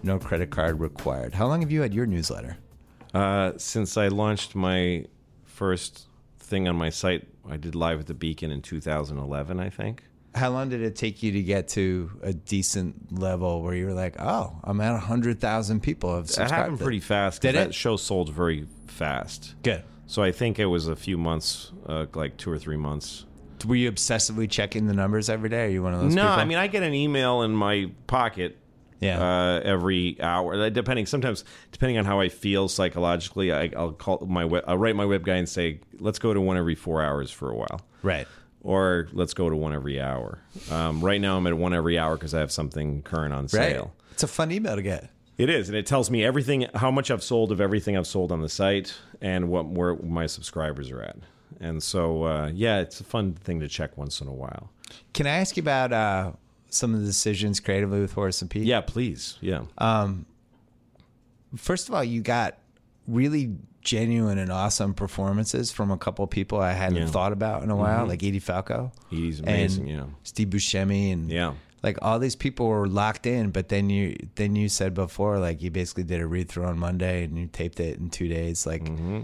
Speaker 1: no credit card required. How long have you had your newsletter?
Speaker 2: Uh, since I launched my first thing on my site, I did live at the Beacon in 2011, I think.
Speaker 1: How long did it take you to get to a decent level where you were like, oh, I'm at 100,000 people have
Speaker 2: That
Speaker 1: subscribed?
Speaker 2: happened pretty fast.
Speaker 1: Did
Speaker 2: that
Speaker 1: it?
Speaker 2: show sold very fast.
Speaker 1: Good.
Speaker 2: So I think it was a few months, uh, like two or three months.
Speaker 1: Were you obsessively checking the numbers every day? Are you one of those
Speaker 2: no,
Speaker 1: people?
Speaker 2: I mean I get an email in my pocket.
Speaker 1: Yeah.
Speaker 2: Uh, every hour, depending. Sometimes, depending on how I feel psychologically, I, I'll call my web, I'll write my web guy and say, "Let's go to one every four hours for a while."
Speaker 1: right.
Speaker 2: or let's go to one every hour. Um, right now, I'm at one every hour because I have something current on
Speaker 1: Right.
Speaker 2: sale.
Speaker 1: It's a fun email to get.
Speaker 2: It is, and it tells me everything, how much I've sold of everything I've sold on the site, and what where my subscribers are at. And so, uh, yeah, it's a fun thing to check once in a while.
Speaker 1: Can I ask you about uh, some of the decisions creatively with Horace and Pete?
Speaker 2: Yeah, please. Yeah,
Speaker 1: first of all, you got really genuine and awesome performances from a couple people I hadn't
Speaker 2: Yeah. Mm-hmm.
Speaker 1: thought about in a while, like Edie Falco.
Speaker 2: he's amazing. yeah,
Speaker 1: Steve Buscemi and
Speaker 2: Yeah.
Speaker 1: Like all these people were locked in. But then you then you said before like you basically did a read through on Monday and you taped it in two days. Like
Speaker 2: Mm-hmm.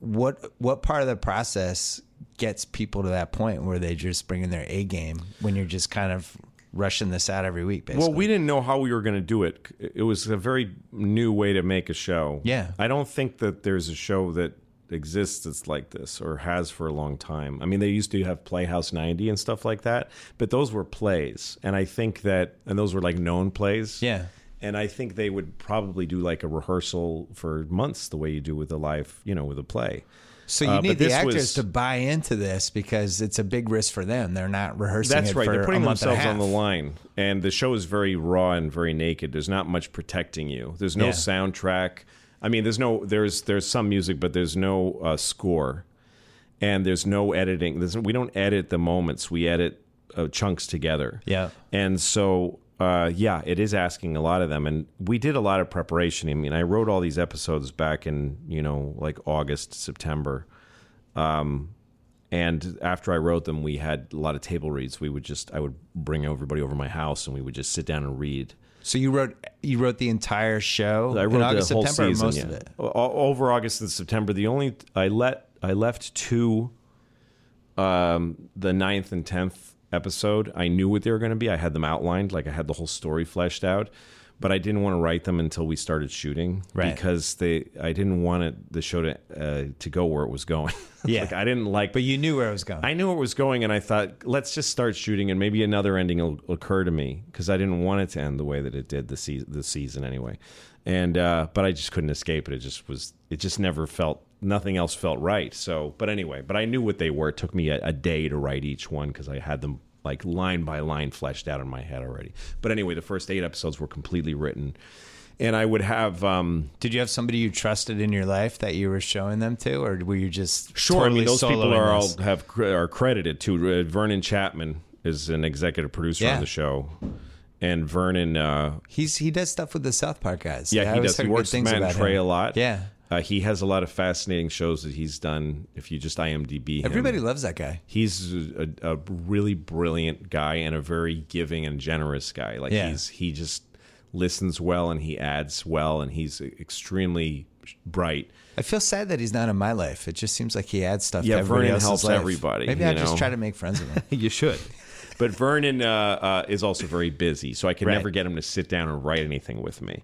Speaker 1: what what part of the process gets people to that point where they just bring in their A game when you're just kind of rushing this out every week? Basically,
Speaker 2: Well, we didn't know how we were going to do it. It was a very new way to make a show.
Speaker 1: Yeah.
Speaker 2: I don't think that there's a show that exists that's like this or has for a long time. I mean, they used to have Playhouse 90 and stuff like that, but those were plays. And I think that, and those were like known plays.
Speaker 1: Yeah.
Speaker 2: And I think they would probably do like a rehearsal for months the way you do with a live, you know, with a play.
Speaker 1: So you
Speaker 2: Uh,
Speaker 1: need the actors
Speaker 2: was-
Speaker 1: to buy into this because it's a big risk for them. They're not rehearsing
Speaker 2: That's right. They're putting
Speaker 1: a month and a
Speaker 2: themselves on the line, and the show is very raw and very naked. There's not much protecting you. There's no
Speaker 1: Yeah.
Speaker 2: soundtrack. I mean, there's no there's there's some music, but there's no uh, score, and there's no editing. There's, we don't edit the moments. We edit uh, chunks together.
Speaker 1: Yeah.
Speaker 2: And so, uh, yeah, it is asking a lot of them. And we did a lot of preparation. I mean, I wrote all these episodes back in, you know, like August, September. Um, and after I wrote them, we had a lot of table reads. We would just, I would bring everybody over my house and we would just sit down and read.
Speaker 1: So you wrote you wrote the entire show
Speaker 2: I
Speaker 1: in
Speaker 2: wrote
Speaker 1: August,
Speaker 2: the whole
Speaker 1: September, or
Speaker 2: season.
Speaker 1: most
Speaker 2: yeah.
Speaker 1: of it.
Speaker 2: Over August and September. The only I let I left two um, the ninth and tenth episode, I knew what they were going to be. I had them outlined, like I had the whole story fleshed out, but I didn't want to write them until we started shooting
Speaker 1: Right.
Speaker 2: because they. I didn't want it, the show to uh, to go where it was going. <laughs>
Speaker 1: Yeah.
Speaker 2: like I didn't like.
Speaker 1: But you knew where it was going.
Speaker 2: I knew where it was going, and I thought, let's just start shooting, and maybe another ending will occur to me because I didn't want it to end the way that it did the season, the season anyway. And uh, but I just couldn't escape it. It just was. It just never felt. Nothing else felt right. So, but anyway, but I knew what they were. It took me a, a day to write each one because I had them like line by line fleshed out in my head already. But anyway, the first eight episodes were completely written, and I would have. Um,
Speaker 1: Did you have somebody you trusted in your life that you were showing them to, or were you just
Speaker 2: Sure, I mean those people are all have are credited to uh, Vernon Chatman is an executive producer
Speaker 1: Yeah.
Speaker 2: on the show, and Vernon, uh,
Speaker 1: He's he does stuff with the South Park guys.
Speaker 2: yeah,
Speaker 1: I
Speaker 2: he does. He works with
Speaker 1: things
Speaker 2: Matt and Trey
Speaker 1: him.
Speaker 2: a lot.
Speaker 1: Yeah,
Speaker 2: uh, he has a lot of fascinating shows that he's done. If you just IMDb, him.
Speaker 1: everybody loves that guy.
Speaker 2: He's a, a really brilliant guy and a very giving and generous guy. Like
Speaker 1: Yeah.
Speaker 2: he's he just listens well and he adds well and he's extremely bright.
Speaker 1: I feel sad that he's not in my life. It just seems like he adds stuff.
Speaker 2: Yeah,
Speaker 1: to everybody
Speaker 2: Vernon helps
Speaker 1: life.
Speaker 2: everybody,
Speaker 1: Maybe I just try to make friends with him. <laughs>
Speaker 2: you should. But Vernon uh, uh, is also very busy, so I could
Speaker 1: Right.
Speaker 2: never get him to sit down and write anything with me.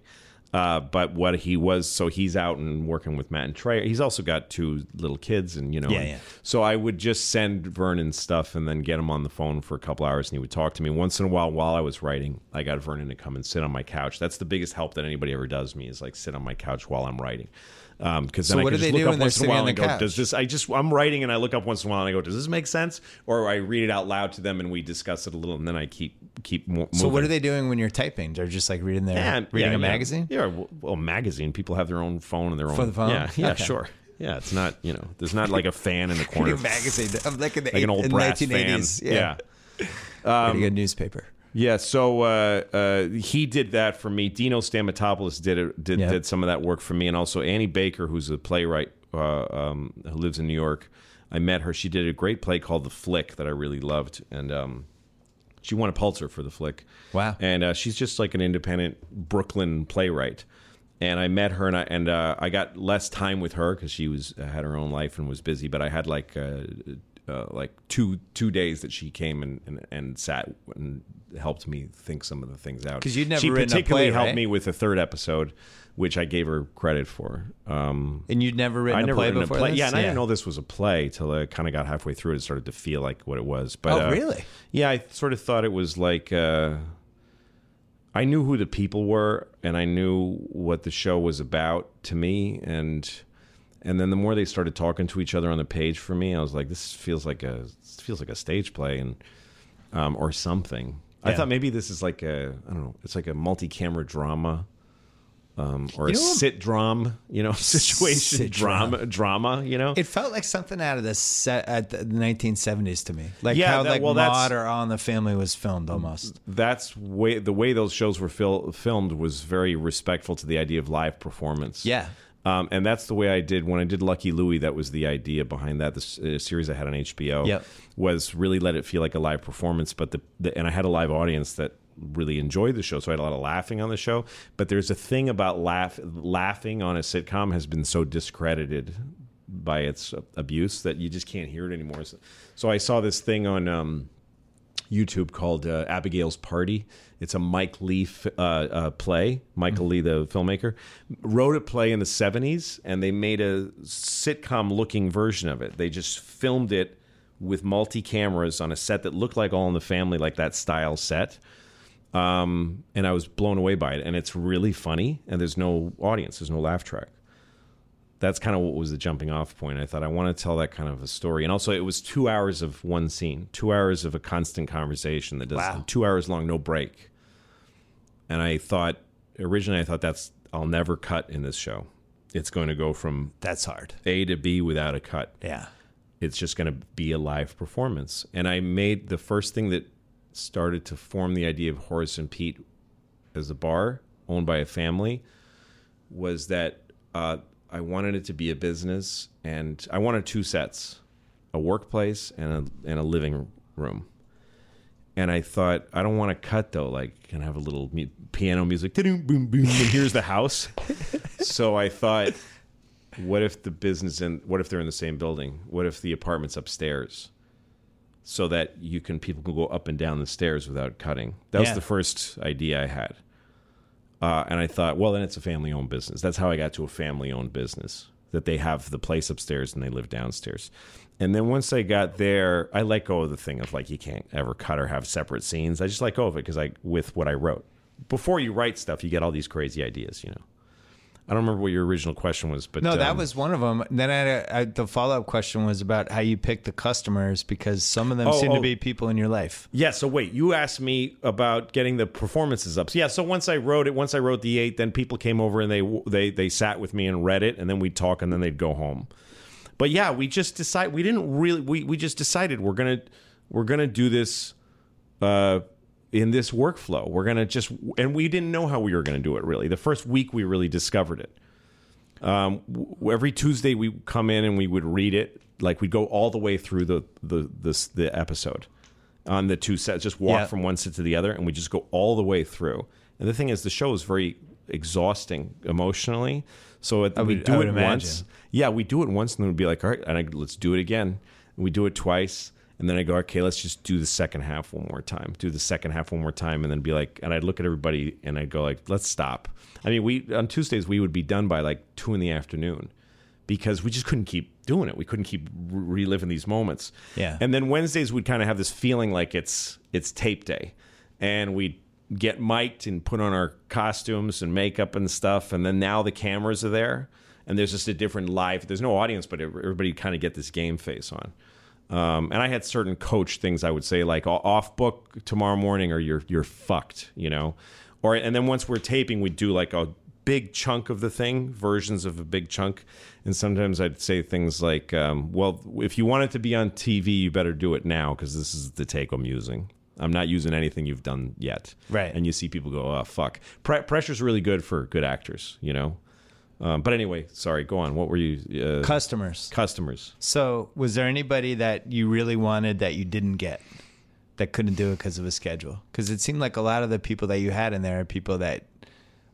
Speaker 2: Uh, but what he was, so he's out and working with Matt and Trey. He's also got two little kids, and you know,
Speaker 1: Yeah,
Speaker 2: and-
Speaker 1: yeah.
Speaker 2: So I would just send Vernon stuff and then get him on the phone for a couple hours, and he would talk to me once in a while while I was writing. I got Vernon to come and sit on my couch. That's the biggest help that anybody ever does me is like sit on my couch while I'm writing. Because
Speaker 1: So
Speaker 2: then I can
Speaker 1: do
Speaker 2: just
Speaker 1: they
Speaker 2: look
Speaker 1: do
Speaker 2: up once in a while and go,
Speaker 1: couch?
Speaker 2: "Does this?" I just I'm writing and I look up once in a while and I go, "Does this make sense?" Or I read it out loud to them and we discuss it a little, and then I keep keep mo-.
Speaker 1: So what are they doing when you're typing? They're just like reading their
Speaker 2: Yeah,
Speaker 1: reading
Speaker 2: yeah,
Speaker 1: a magazine.
Speaker 2: Yeah, well, well, magazine. People have their own phone and their own
Speaker 1: For the phone?
Speaker 2: Yeah, yeah,
Speaker 1: Okay.
Speaker 2: sure. Yeah, it's not you know, there's not like a fan in the <laughs> corner,
Speaker 1: Reading a magazine. I'm like in the
Speaker 2: like an old brass
Speaker 1: 1980s.
Speaker 2: fan. Yeah.
Speaker 1: Pretty good newspaper.
Speaker 2: Yeah, so uh, uh, he did that for me. Dino Stamatopoulos did it, did
Speaker 1: Yeah.
Speaker 2: did some of that work for me, and also Annie Baker, who's a playwright uh, um, who lives in New York. I met her. She did a great play called The Flick that I really loved, and um, she won a Pulitzer for The Flick.
Speaker 1: Wow.
Speaker 2: And uh, she's just like an independent Brooklyn playwright. And I met her, and I and uh, I got less time with her because she was had her own life and was busy. But I had like uh, like two two days that she came and, and, and sat and helped me think some of the things out.
Speaker 1: Because you'd never
Speaker 2: she
Speaker 1: written a
Speaker 2: particularly
Speaker 1: play,
Speaker 2: helped
Speaker 1: right?
Speaker 2: me with the third episode, which I gave her credit for. Um,
Speaker 1: And you'd never written
Speaker 2: I
Speaker 1: a
Speaker 2: never
Speaker 1: play
Speaker 2: written
Speaker 1: before
Speaker 2: a play. Yeah, and I didn't know this was a play till I kind of got halfway through it. It started to feel like what it was. But
Speaker 1: Oh,
Speaker 2: uh,
Speaker 1: really?
Speaker 2: Yeah, I sort of thought it was like uh, I knew who the people were, and I knew what the show was about to me, and and then the more they started talking to each other on the page for me, I was like, this feels like a feels like a stage play, and um, or something. I thought maybe this is like a I don't know, it's like a multi-camera drama. Um, or
Speaker 1: You
Speaker 2: a sit drum, you know, <laughs> situation
Speaker 1: Sit
Speaker 2: drama, drama, you know.
Speaker 1: It felt like something out of the set at the 1970s to me, like
Speaker 2: Yeah,
Speaker 1: how
Speaker 2: that-
Speaker 1: like
Speaker 2: well,
Speaker 1: Maude or in the Family was filmed almost.
Speaker 2: that's way the way those shows were fil- filmed was very respectful to the idea of live performance.
Speaker 1: Yeah.
Speaker 2: Um, and that's the way I did when I did Lucky Louie. That was the idea behind that. This uh, series I had on HBO
Speaker 1: Yep.
Speaker 2: was really let it feel like a live performance. But the, the and I had a live audience that really enjoyed the show, so I had a lot of laughing on the show. But there's a thing about laugh laughing on a sitcom has been so discredited by its abuse that you just can't hear it anymore. So, so I saw this thing on. Um, YouTube called uh, Abigail's Party. It's a Mike Leigh f- uh, uh, play. Michael Leigh, the filmmaker, wrote a play in the 70s and they made a sitcom looking version of it. They just filmed it with multi cameras on a set that looked like All in the Family, like that style set. Um, and I was blown away by it. And it's really funny, and there's no audience, there's no laugh track that's kind of what was the jumping off point. I thought I want to tell that kind of a story, and also it was two hours of one scene, two hours of a constant conversation that does
Speaker 1: Wow.
Speaker 2: two hours long, no break. And I thought originally, I thought that's I'll never cut in this show. It's going to go from
Speaker 1: That's hard.
Speaker 2: A to B without a cut.
Speaker 1: Yeah.
Speaker 2: It's just going to be a live performance. And I made the first thing that started to form the idea of Horace and Pete as a bar owned by a family was that uh, I wanted it to be a business, and I wanted two sets: a workplace and a and a living room. And I thought I don't want to cut though. Like, can I have a little mu- piano music? <laughs> Boom, boom, boom, and here's the house. <laughs> so I thought, what if the business and what if they're in the same building? What if the apartment's upstairs? so that you can people can go up and down the stairs without cutting. That was
Speaker 1: Yeah.
Speaker 2: the first idea I had. Uh, and I thought, well, then it's a family owned business. That's how I got to a family owned business that they have the place upstairs and they live downstairs. And then once I got there, I let go of the thing of like you can't ever cut or have separate scenes. I just let go of it because I with what I wrote. Before you write stuff, you get all these crazy ideas. You know, I don't remember what your original question was, but
Speaker 1: No, that
Speaker 2: um,
Speaker 1: was one of them. Then I had a, I, the follow up question was about how you pick the customers because some of them
Speaker 2: Oh,
Speaker 1: seem
Speaker 2: oh.
Speaker 1: to be people in your life.
Speaker 2: Yeah. So wait, you asked me about getting the performances up. So yeah. So once I wrote it, once I wrote the eight, then people came over and they they they sat with me and read it, and then we'd talk, and then they'd go home. But yeah, we just decide we didn't really we we just decided we're gonna we're gonna do this uh in this workflow. We're gonna just and we didn't know how we were gonna do it really. The first week we really discovered it. Um, w- every Tuesday we come in and we would read it. Like we'd go all the way through the the this the episode on the two sets. Just walk
Speaker 1: Yeah.
Speaker 2: from one set to the other, and we just go all the way through. And the thing is, the show is very exhausting emotionally. So it, we
Speaker 1: would-
Speaker 2: do
Speaker 1: I would
Speaker 2: it
Speaker 1: imagine.
Speaker 2: once. Yeah, we do it once, and then we'd be like, all right, and I, let's do it again. And we do it twice, and then I go, okay, let's just do the second half one more time. Do the second half one more time, and then be like, and I'd look at everybody, and I'd go like, let's stop. I mean, we on Tuesdays we would be done by like two in the afternoon because we just couldn't keep doing it. We couldn't keep re- reliving these moments.
Speaker 1: Yeah.
Speaker 2: And then Wednesdays we'd kind of have this feeling like it's it's tape day, and we'd get mic'd and put on our costumes and makeup and stuff. And then now the cameras are there, and there's just a different live. There's no audience, but everybody kind of get this game face on. Um, and I had certain coach things I would say like off book tomorrow morning or you're you're fucked, you know. Or and then once we're taping, we'd do like a big chunk of the thing, versions of a big chunk. And sometimes I'd say things like, um, "Well, if you want it to be on TV, you better do it now because this is the take I'm using. I'm not using anything you've done yet."
Speaker 1: Right.
Speaker 2: And you see people go, "Oh fuck." Pre- pressure's really good for good actors, you know. Um, but anyway, sorry. Go on. What were you? Uh,
Speaker 1: Customers.
Speaker 2: customers.
Speaker 1: So, was there anybody that you really wanted that you didn't get that couldn't do it because of a schedule? Because it seemed like a lot of the people that you had in there are people that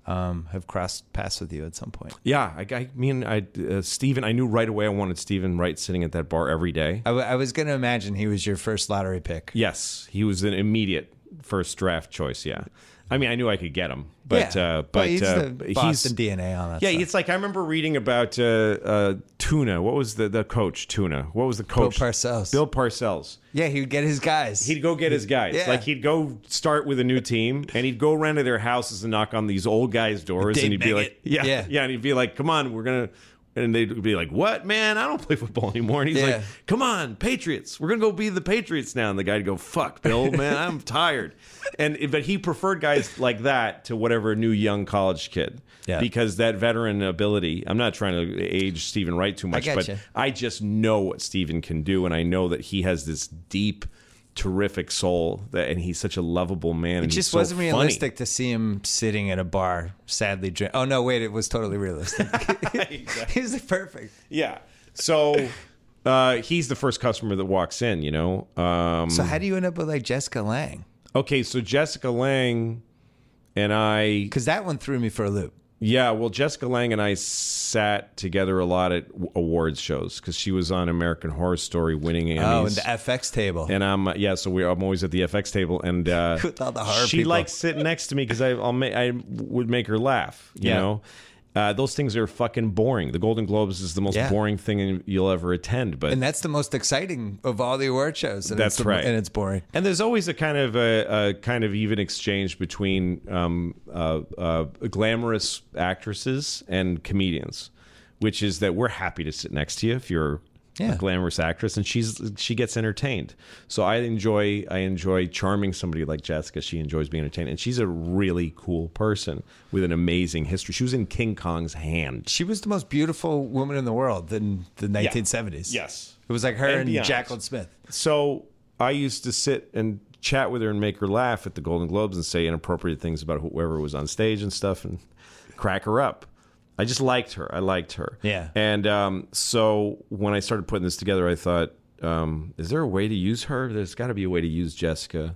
Speaker 1: um, have crossed paths with you at some point.
Speaker 2: Yeah, I, I mean, I uh, Steven, I knew right away I wanted Steven Wright sitting at that bar every day.
Speaker 1: I, w- I was going to imagine he was your first lottery pick.
Speaker 2: Yes, he was an immediate first draft choice. Yeah, I mean, I knew I could get him, but
Speaker 1: yeah,
Speaker 2: uh, but
Speaker 1: he's
Speaker 2: uh,
Speaker 1: the Boston DNA on that.
Speaker 2: yeah,
Speaker 1: stuff.
Speaker 2: it's like I remember reading about uh, uh, Tuna. What was the the coach? Tuna. What was the coach?
Speaker 1: Bill Parcells.
Speaker 2: Bill Parcells.
Speaker 1: yeah, he would get his guys.
Speaker 2: He'd go get his guys.
Speaker 1: Yeah.
Speaker 2: Like he'd go start with a new team, and he'd go around to their houses and knock on these old guys' doors, and he'd be like, "Yeah,
Speaker 1: Yeah.
Speaker 2: yeah," and he'd be like, "Come on, we're gonna." And they'd be like, "What, man? I don't play football anymore." And he's
Speaker 1: Yeah.
Speaker 2: like, "Come on, Patriots. We're gonna go be the Patriots now." And the guy'd go, "Fuck, Bill, man, I'm <laughs> tired." And but he preferred guys like that to whatever new young college kid,
Speaker 1: Yeah.
Speaker 2: because that veteran ability. I'm not trying to age Steven Wright too much, but
Speaker 1: getcha.
Speaker 2: I just know what Steven can do, and I know that he has this deep, terrific soul that, and he's such a lovable man.
Speaker 1: it just
Speaker 2: so
Speaker 1: wasn't
Speaker 2: funny.
Speaker 1: realistic to see him sitting at a bar, sadly drink. Oh no, wait, it was totally realistic. <laughs> <laughs> He's perfect.
Speaker 2: Yeah. So uh, he's the first customer that walks in. You know. Um,
Speaker 1: So how do you end up with like Jessica Lange?
Speaker 2: okay, so Jessica Lange and I.
Speaker 1: Because that one threw me for a loop.
Speaker 2: Yeah, well, Jessica Lange and I sat together a lot at awards shows because she was on American Horror Story, winning Emmys.
Speaker 1: Oh, and the FX table.
Speaker 2: And I'm uh, yeah, so we I'm always at the FX table, and uh, <laughs>
Speaker 1: With all the horror
Speaker 2: she
Speaker 1: people.
Speaker 2: likes sitting next to me because I I'll ma- I would make her laugh. You
Speaker 1: Yeah.
Speaker 2: know, uh, those things are fucking boring. The Golden Globes is the most
Speaker 1: Yeah.
Speaker 2: boring thing you'll ever attend. But
Speaker 1: and that's the most exciting of all the award shows. And
Speaker 2: That's
Speaker 1: it's the-
Speaker 2: right.
Speaker 1: And it's boring.
Speaker 2: And there's always a kind of a, a kind of even exchange between um, uh, uh, glamorous actresses and comedians, which is that we're happy to sit next to you if you're.
Speaker 1: Yeah.
Speaker 2: A glamorous actress, and she's she gets entertained. So I enjoy I enjoy charming somebody like Jessica. She enjoys being entertained, and she's a really cool person with an amazing history. She was in King Kong's hand.
Speaker 1: She was the most beautiful woman in the world in the 1970s.
Speaker 2: Yes.
Speaker 1: It was like her
Speaker 2: And
Speaker 1: and. Jaclyn Smith.
Speaker 2: So I used to sit and chat with her and make her laugh at the Golden Globes and say inappropriate things about whoever was on stage and stuff and crack her up. I just liked her. I liked her.
Speaker 1: Yeah.
Speaker 2: And um, so when I started putting this together, I thought, um, is there a way to use her? There's got to be a way to use Jessica.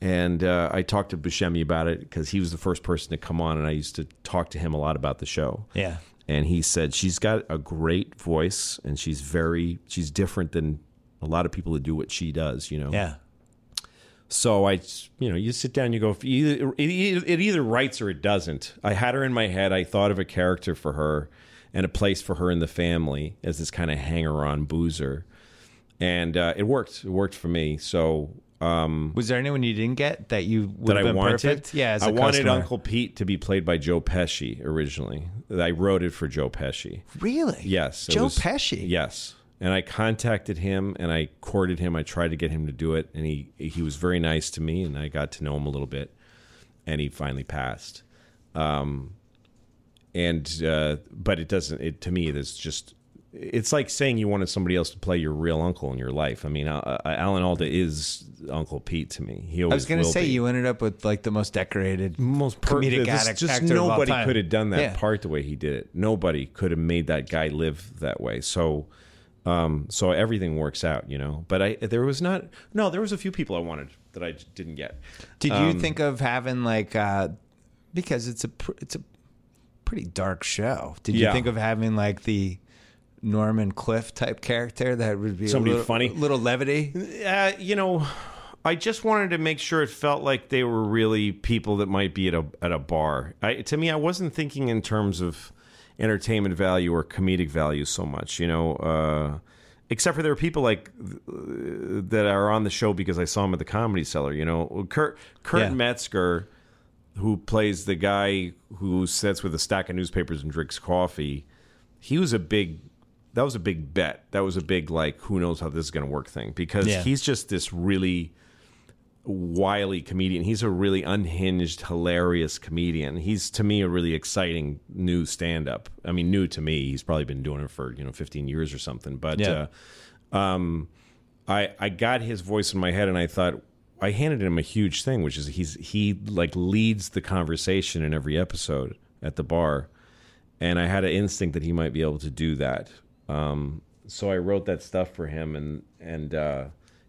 Speaker 2: And uh, I talked to Buscemi about it because he was the first person to come on, and I used to talk to him a lot about the show
Speaker 1: Yeah.
Speaker 2: and he said she's got a great voice and she's very she's different than a lot of people that do what she does. You know.
Speaker 1: Yeah.
Speaker 2: So I, you know, you sit down, you go, either, it, it either writes or it doesn't. I had her in my head. I thought of a character for her and a place for her in the family as this kind of hanger on boozer. And uh, it worked. It worked for me. So um,
Speaker 1: Was there anyone you didn't get that you would
Speaker 2: that
Speaker 1: have
Speaker 2: I wanted.
Speaker 1: perfect? Yeah, as
Speaker 2: I wanted
Speaker 1: customer.
Speaker 2: Uncle Pete to be played by Joe Pesci originally. I wrote it for Joe Pesci.
Speaker 1: Really?
Speaker 2: Yes,
Speaker 1: Joe
Speaker 2: was-
Speaker 1: Pesci.
Speaker 2: Yes, and I contacted him and I courted him. I tried to get him to do it, and he he was very nice to me, and I got to know him a little bit, and he finally passed. Um, and uh, but it doesn't. It to me, it's just. It's like saying you wanted somebody else to play your real uncle in your life. I mean, uh, uh, Alan Alda is Uncle Pete to me. He always
Speaker 1: I was going to say
Speaker 2: be
Speaker 1: you ended up with like the most decorated,
Speaker 2: most per-
Speaker 1: comedic
Speaker 2: this-
Speaker 1: addict
Speaker 2: Just
Speaker 1: actor
Speaker 2: nobody could have done that
Speaker 1: Yeah.
Speaker 2: part the way he did it. Nobody could have made that guy live that way. So, um, so everything works out, you know. But I there was not no there was a few people I wanted that I didn't get.
Speaker 1: Did you
Speaker 2: Um,
Speaker 1: think of having like uh because it's a pr- it's a pretty dark show. Did you
Speaker 2: Yeah.
Speaker 1: think of having like the Norman Cliff type character that would be
Speaker 2: Somebody
Speaker 1: a little,
Speaker 2: funny?
Speaker 1: a little levity?
Speaker 2: Uh, you know, I just wanted to make sure it felt like they were really people that might be at a at a bar. I, to me, I wasn't thinking in terms of entertainment value or comedic value so much. You know, uh, except for there are people like uh, that are on the show because I saw him at the Comedy Cellar. You know, Kurt Kurt
Speaker 1: Yeah.
Speaker 2: Metzger, who plays the guy who sits with a stack of newspapers and drinks coffee. He was a big. That was a big bet. That was a big like, who knows how this is going to work thing because
Speaker 1: Yeah.
Speaker 2: he's just this really wily comedian. He's a really unhinged, hilarious comedian. He's to me a really exciting new stand-up. I mean, new to me. He's probably been doing it for you know 15 years or something. But
Speaker 1: Yeah.
Speaker 2: uh, um, I I got his voice in my head, and I thought I handed him a huge thing, which is he's he like leads the conversation in every episode at the bar, and I had an instinct that he might be able to do that. Um, so I wrote that stuff for him, and and uh,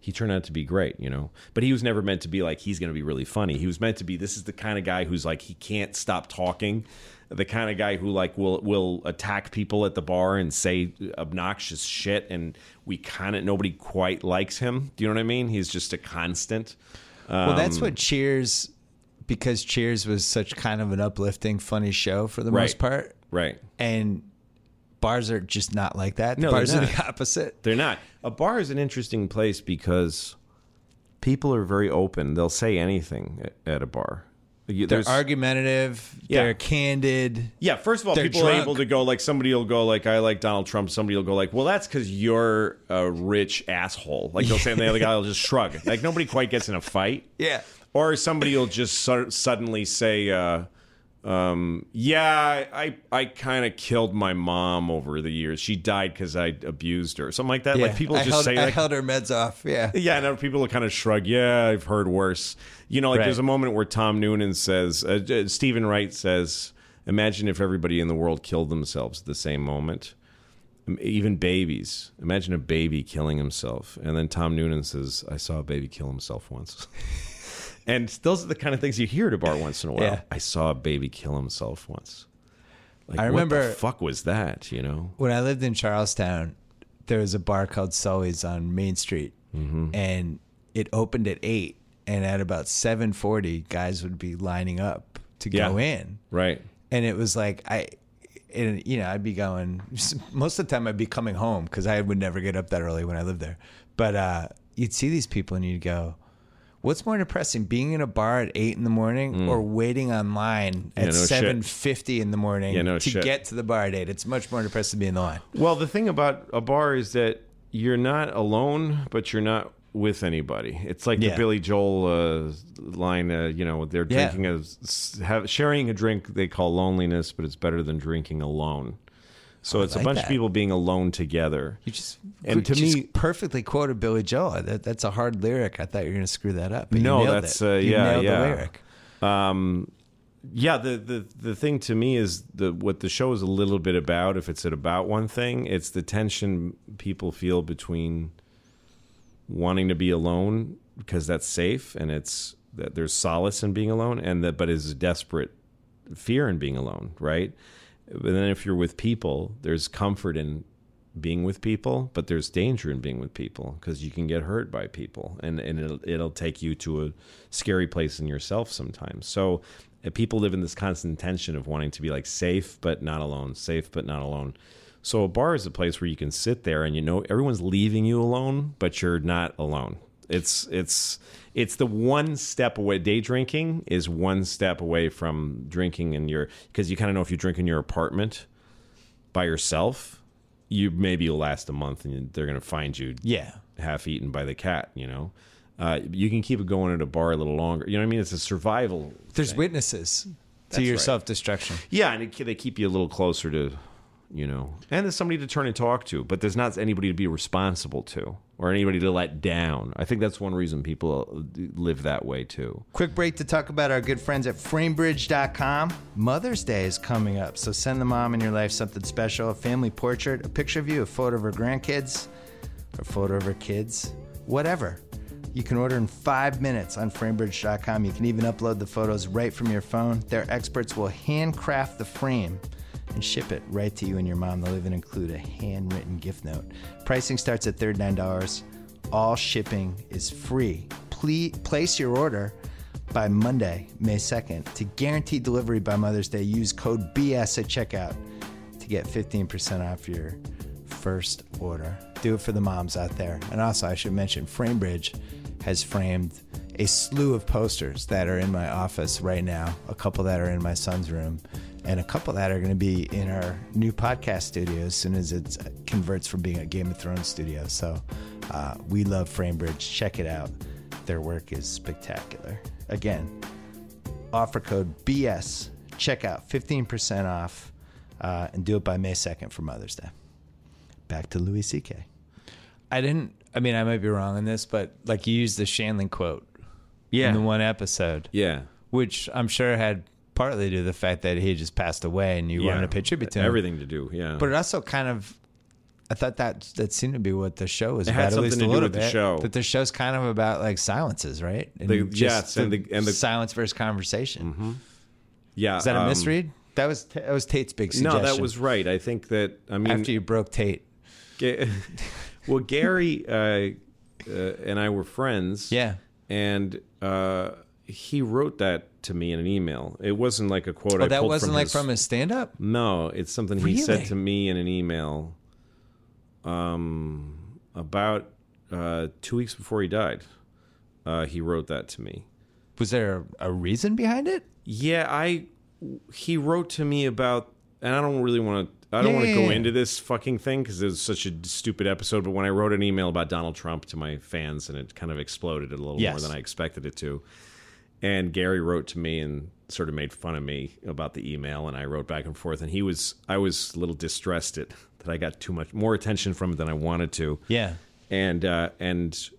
Speaker 2: he turned out to be great, you know. But he was never meant to be like he's going to be really funny. He was meant to be this is the kind of guy who's like he can't stop talking, the kind of guy who like will will attack people at the bar and say obnoxious shit, and we kind of nobody quite likes him. Do you know what I mean? He's just a constant.
Speaker 1: well, that's
Speaker 2: Um,
Speaker 1: what Cheers because Cheers was such kind of an uplifting, funny show for the
Speaker 2: Right.
Speaker 1: most part.
Speaker 2: Right.
Speaker 1: And bars are just not like that.
Speaker 2: No,
Speaker 1: bars
Speaker 2: they're
Speaker 1: the opposite.
Speaker 2: They're not. A bar is an interesting place because people are very open. They'll say anything at, at a bar. You-
Speaker 1: They're argumentative.
Speaker 2: Yeah.
Speaker 1: They're candid.
Speaker 2: Yeah, first of all,
Speaker 1: They're
Speaker 2: people are able to go like somebody will go like I like Donald Trump. Somebody will go like, well, that's because you're a rich asshole. Like they'll say, and the other guy will just shrug. Like nobody quite gets in a fight.
Speaker 1: Yeah.
Speaker 2: Or somebody will just su- suddenly say, uh, um, "Yeah, I I kind of killed my mom over the years. She died because I abused her, something like that." Like people
Speaker 1: I
Speaker 2: just
Speaker 1: held,
Speaker 2: say
Speaker 1: I held her meds off. Yeah.
Speaker 2: Yeah, and people kind of shrug. Yeah, I've heard worse. You know, like
Speaker 1: Right.
Speaker 2: there's a moment where Tom Noonan says, uh, uh, Steven Wright says, "Imagine if everybody in the world killed themselves at the same moment, even babies. Imagine a baby killing himself." And then Tom Noonan says, "I saw a baby kill himself once." <laughs> and those are the kind of things you hear at a bar once in a while.
Speaker 1: Yeah.
Speaker 2: I saw a baby kill himself once. Like,
Speaker 1: I remember.
Speaker 2: what the fuck was that? You know?
Speaker 1: when I lived in Charlestown, there was a bar called Sully's on Main Street,
Speaker 2: Mm-hmm.
Speaker 1: and it opened at eight. And at about seven forty, guys would be lining up to go in,
Speaker 2: Right.
Speaker 1: and it was like I, and you know, I'd be going. <laughs> Most of the time, I'd be coming home because I would never get up that early when I lived there. But uh, you'd see these people, and you'd go. What's more depressing, being in a bar at eight in the morning or waiting online
Speaker 2: Mm. Yeah,
Speaker 1: at
Speaker 2: no
Speaker 1: seven fifty in the morning
Speaker 2: Yeah, no
Speaker 1: to
Speaker 2: shit.
Speaker 1: get to the bar at eight? It's much more depressing to be in the line.
Speaker 2: Well, the thing about a bar is that you're not alone, but you're not with anybody. It's like
Speaker 1: Yeah.
Speaker 2: the Billy Joel uh, line. Uh, you know, they're drinking a have, sharing a drink they call loneliness, but it's better than drinking alone. So it's
Speaker 1: like
Speaker 2: a bunch
Speaker 1: that.
Speaker 2: of people being alone together.
Speaker 1: You just
Speaker 2: And to
Speaker 1: just
Speaker 2: me-
Speaker 1: perfectly quoted Billy Joel. That, that's a hard lyric. I thought you were going to screw that up. but
Speaker 2: No, that's, uh,
Speaker 1: You
Speaker 2: yeah, yeah.
Speaker 1: the lyric.
Speaker 2: Um, yeah, the, the the thing to me is the what the show is a little bit about. If it's about one thing, it's the tension people feel between wanting to be alone because that's safe and it's that there's solace in being alone, and that but is desperate fear in being alone, right? But then if you're with people, there's comfort in being with people, but there's danger in being with people because you can get hurt by people, and and it'll it'll take you to a scary place in yourself sometimes. So uh, people live in this constant tension of wanting to be like safe but not alone, safe but not alone. So a bar is a place where you can sit there and you know everyone's leaving you alone, but you're not alone. It's it's it's the one step away. Day drinking is one step away from drinking in your because you kind of know if you drink in your apartment by yourself, you maybe you'll last a month and they're going to find you
Speaker 1: Yeah.
Speaker 2: half eaten by the cat. You know, uh, you can keep it going at a bar a little longer. You know what I mean? It's a survival.
Speaker 1: There's
Speaker 2: thing.
Speaker 1: witnesses
Speaker 2: That's
Speaker 1: to your
Speaker 2: right.
Speaker 1: self destruction.
Speaker 2: Yeah, and it, they keep you a little closer to, you know, and there's somebody to turn and talk to, but there's not anybody to be responsible to or anybody to let down. I think that's one reason people uh, live that way too.
Speaker 1: Quick break to talk about our good friends at framebridge.com. Mother's Day is coming up, so send the mom in your life something special a family portrait, a picture of you, a photo of her grandkids, a photo of her kids, whatever. You can order in five minutes on framebridge.com. You can even upload the photos right from your phone. Their experts will handcraft the frame and ship it right to you and your mom. They'll even include a handwritten gift note. Pricing starts at $39. All shipping is free. Please place your order by Monday, May 2nd. To guarantee delivery by Mother's Day, use code BS at checkout to get 15% off your first order. Do it for the moms out there. And also, I should mention, FrameBridge has framed a slew of posters that are in my office right now, a couple that are in my son's room, and a couple that are going to be in our new podcast studio as soon as it converts from being a Game of Thrones studio. So uh, we love FrameBridge. Check it out. Their work is spectacular. Again, offer code BS. Check out 15% off uh, and do it by May 2nd for Mother's Day. Back to Louis C.K. I didn't, I mean, I might be wrong on this, but like you used the Shandling quote in the one episode,
Speaker 2: Yeah.
Speaker 1: which I'm sure had partly to the fact that he had just passed away and you
Speaker 2: yeah.
Speaker 1: wanted to pay tribute to him.
Speaker 2: Everything to do. Yeah.
Speaker 1: But it also kind of, I thought that that seemed to be what the show was
Speaker 2: It
Speaker 1: about.
Speaker 2: had
Speaker 1: at least
Speaker 2: something
Speaker 1: a
Speaker 2: to do with the show.
Speaker 1: That the show's kind of about like silences, right? And
Speaker 2: The-
Speaker 1: just
Speaker 2: yes, and the- and the-
Speaker 1: silence versus conversation.
Speaker 2: yeah.
Speaker 1: Is that a
Speaker 2: um,
Speaker 1: misread? That was that was Tate's big
Speaker 2: No, that was right. I think that, I mean,
Speaker 1: after you broke Tate.
Speaker 2: Ga- <laughs> well, Gary uh, uh, and I were friends.
Speaker 1: Yeah.
Speaker 2: and uh, he wrote that to me in an email. It wasn't like a quote.
Speaker 1: Oh, that wasn't
Speaker 2: from
Speaker 1: like
Speaker 2: his-
Speaker 1: from his stand up?
Speaker 2: No, it's something he said to me in an email. Um, about uh, two weeks before he died, uh, he wrote that to me.
Speaker 1: Was there a, reason behind it?
Speaker 2: Yeah, I. He wrote to me about, and I don't really want to. I don't
Speaker 1: Yeah,
Speaker 2: want to go
Speaker 1: yeah.
Speaker 2: into this fucking thing because it was such a stupid episode. But when I wrote an email about Donald Trump to my fans, and it kind of exploded a little more than I expected it to. And Gary wrote to me and sort of made fun of me about the email, and I wrote back and forth. And he was, I was a little distressed at that I got too much more attention from it than I wanted to
Speaker 1: Yeah.
Speaker 2: and uh, and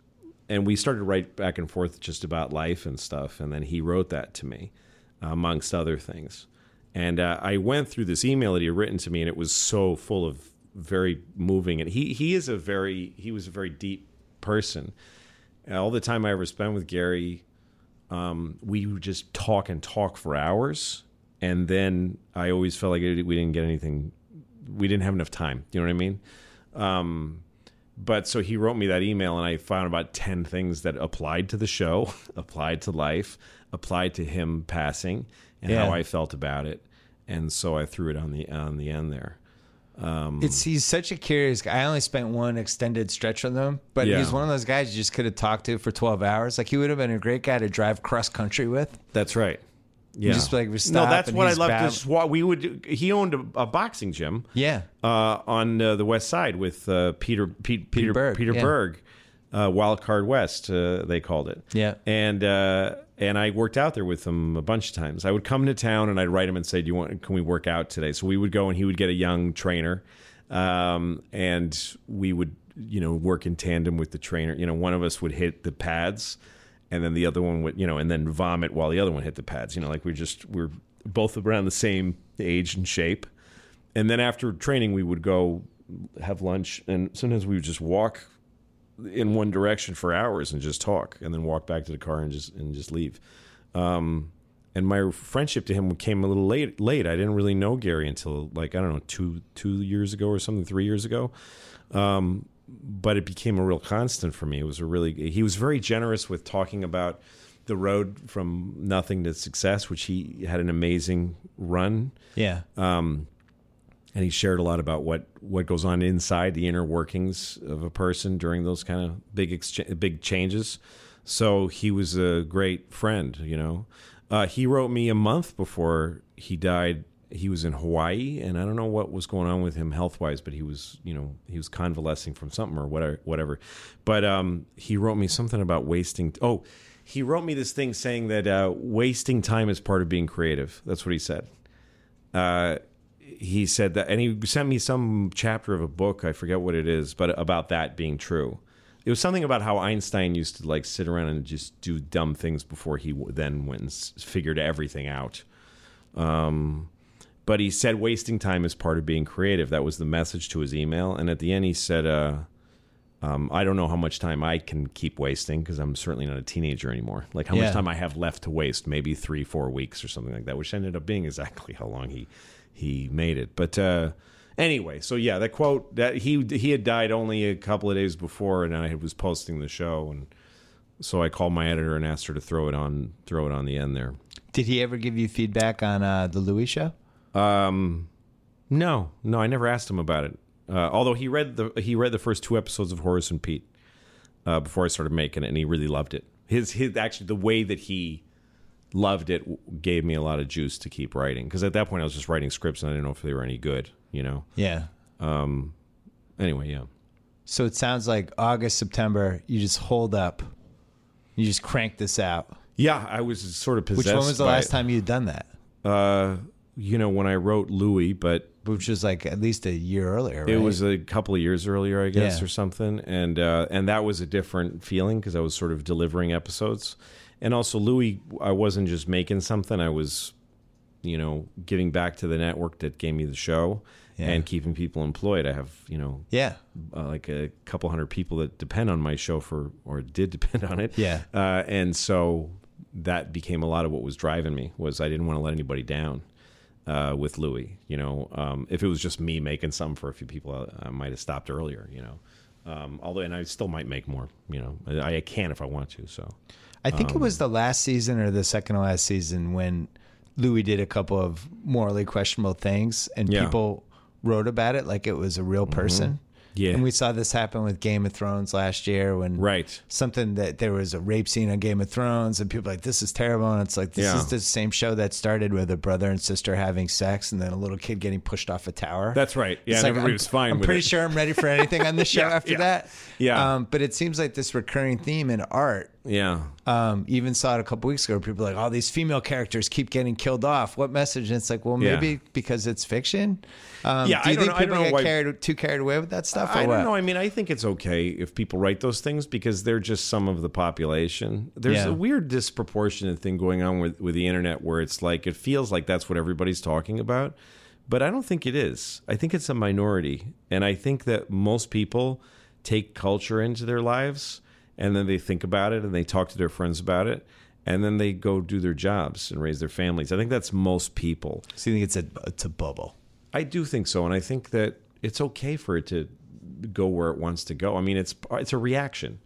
Speaker 2: and we started to write back and forth just about life and stuff. And then he wrote that to me, amongst other things. And uh, I went through this email that he had written to me, and it was so full of very moving. And he he is a very he was a very deep person. All the time I ever spent with Gary, um, we would just talk and talk for hours, and then I always felt like we didn't get anything. We didn't have enough time. You know what I mean? Um, but so he wrote me that email, and I found about ten things that applied to the show, <laughs> applied to life, applied to him passing, and
Speaker 1: Yeah.
Speaker 2: how I felt about it. And so I threw it on the on the end there.
Speaker 1: It's he's such a curious guy. I only spent one extended stretch with him, but
Speaker 2: Yeah.
Speaker 1: he's one of those guys you just could have talked to for twelve hours. Like he would have been a great guy to drive cross country with.
Speaker 2: That's right. Yeah.
Speaker 1: just, like, we
Speaker 2: no, that's
Speaker 1: and
Speaker 2: what I
Speaker 1: he's
Speaker 2: loved.
Speaker 1: bad-
Speaker 2: This wa- we would. He owned a, a boxing gym.
Speaker 1: Yeah.
Speaker 2: uh, on uh, the west side with uh, Peter Pete, Peter
Speaker 1: Berg,
Speaker 2: Peter
Speaker 1: yeah.
Speaker 2: Berg, uh, Wild Card West, uh, they called it.
Speaker 1: Yeah.
Speaker 2: and uh, and I worked out there with him a bunch of times. I would come to town and I'd write him and say, "Do you want? Can we work out today?" So we would go and he would get a young trainer, um, and we would you know work in tandem with the trainer. You know, one of us would hit the pads. And then the other one would, you know, and then vomit while the other one hit the pads. You know, like we just we're both around the same age and shape and then after training we would go have lunch and sometimes we would just walk in one direction for hours and just talk and then walk back to the car and just and just leave um and my friendship to him came a little late. Late, I didn't really know Gary until like I don't know two two years ago or something, three years ago. Um, but it became a real constant for me. It was a really he was very generous with talking about the road from nothing to success, which he had an amazing run.
Speaker 1: Yeah.
Speaker 2: Um, and he shared a lot about what what goes on inside the inner workings of a person during those kind of big excha- big changes. So he was a great friend, you know. Uh, he wrote me a month before he died. He was in Hawaii, and I don't know what was going on with him health wise, but he was, you know, he was convalescing from something or whatever. Whatever. But um, he wrote me something about wasting. Oh, he wrote me this thing saying that uh, wasting time is part of being creative. That's what he said. Uh, he said that, and he sent me some chapter of a book. I forget what it is, but about that being true. It was something about how Einstein used to like sit around and just do dumb things before he then went and figured everything out. Um, but he said wasting time is part of being creative. That was the message to his email. And at the end, he said, uh, um, I don't know how much time I can keep wasting because I'm certainly not a teenager anymore. Like how
Speaker 1: Yeah.
Speaker 2: much time I have left to waste, maybe three, four weeks or something like that, which ended up being exactly how long he he made it. But uh, anyway, so yeah, that quote that he he had died only a couple of days before, and I was posting the show, and so I called my editor and asked her to throw it on throw it on the end there.
Speaker 1: Did he ever give you feedback on uh, the Louie show?
Speaker 2: Um, no, no, I never asked him about it. Uh, although he read the he read the first two episodes of Horace and Pete uh, before I started making it, and he really loved it. His his actually the way that he loved it gave me a lot of juice to keep writing because at that point I was just writing scripts and I didn't know if they were any good. You know.
Speaker 1: Yeah. Um.
Speaker 2: Anyway, yeah.
Speaker 1: So it sounds like August, September, you just hold up. You just crank this out.
Speaker 2: Yeah, I was sort of possessed.
Speaker 1: Which one was the
Speaker 2: by
Speaker 1: last time you'd done that?
Speaker 2: Uh, you know, when I wrote Louie, but
Speaker 1: Which was like at least a year earlier, right?
Speaker 2: It was a couple of years earlier, I guess,
Speaker 1: Yeah.
Speaker 2: or something, and uh, and that was a different feeling because I was sort of delivering episodes, and also Louie, I wasn't just making something; I was, you know, giving back to the network that gave me the show
Speaker 1: Yeah.
Speaker 2: and keeping people employed. I have, you know,
Speaker 1: Yeah.
Speaker 2: uh, like a couple hundred people that depend on my show for, or did depend on it.
Speaker 1: Yeah.
Speaker 2: Uh, and so that became a lot of what was driving me was I didn't want to let anybody down uh, with Louie. You know, um, if it was just me making some for a few people, I, I might have stopped earlier. You know, um, although and I still might make more. You know, I, I can if I want to. So
Speaker 1: I think it
Speaker 2: Um,
Speaker 1: was the last season or the second to last season when Louie did a couple of morally questionable things and
Speaker 2: Yeah. Mm-hmm.
Speaker 1: people wrote about it like it was a real person.
Speaker 2: Yeah.
Speaker 1: And we saw this happen with Game of Thrones last year when
Speaker 2: right,
Speaker 1: something that there was a rape scene on Game of Thrones and people were like this is terrible and it's like this
Speaker 2: Yeah.
Speaker 1: is the same show that started with a brother and sister having sex and then a little kid getting pushed off a tower.
Speaker 2: that's right. Yeah,
Speaker 1: It's
Speaker 2: and
Speaker 1: like,
Speaker 2: everybody
Speaker 1: I'm,
Speaker 2: was fine.
Speaker 1: I'm pretty
Speaker 2: it.
Speaker 1: sure I'm ready for anything on this <laughs> show
Speaker 2: Yeah,
Speaker 1: after
Speaker 2: yeah.
Speaker 1: that.
Speaker 2: Yeah.
Speaker 1: Um, but it seems like this recurring theme in art.
Speaker 2: Yeah,
Speaker 1: Um, even saw it a couple weeks ago. Where people like, all these female characters keep getting killed off. What message? And it's like, well,
Speaker 2: Yeah.
Speaker 1: maybe because it's fiction. Um,
Speaker 2: Yeah,
Speaker 1: do you
Speaker 2: I don't
Speaker 1: think
Speaker 2: know-
Speaker 1: people get
Speaker 2: why-
Speaker 1: carried too carried away with that stuff?
Speaker 2: I don't know. I mean, I think it's okay if people write those things because they're just some of the population. There's
Speaker 1: Yeah.
Speaker 2: a weird disproportionate thing going on with, with the internet where it's like it feels like that's what everybody's talking about, but I don't think it is. I think it's a minority, and I think that most people take culture into their lives and then they think about it and they talk to their friends about it. And then they go do their jobs and raise their families. I think that's most people.
Speaker 1: So you think it's a it's a bubble?
Speaker 2: I do think so, and I think that it's okay for it to go where it wants to go. I mean, it's it's a reaction.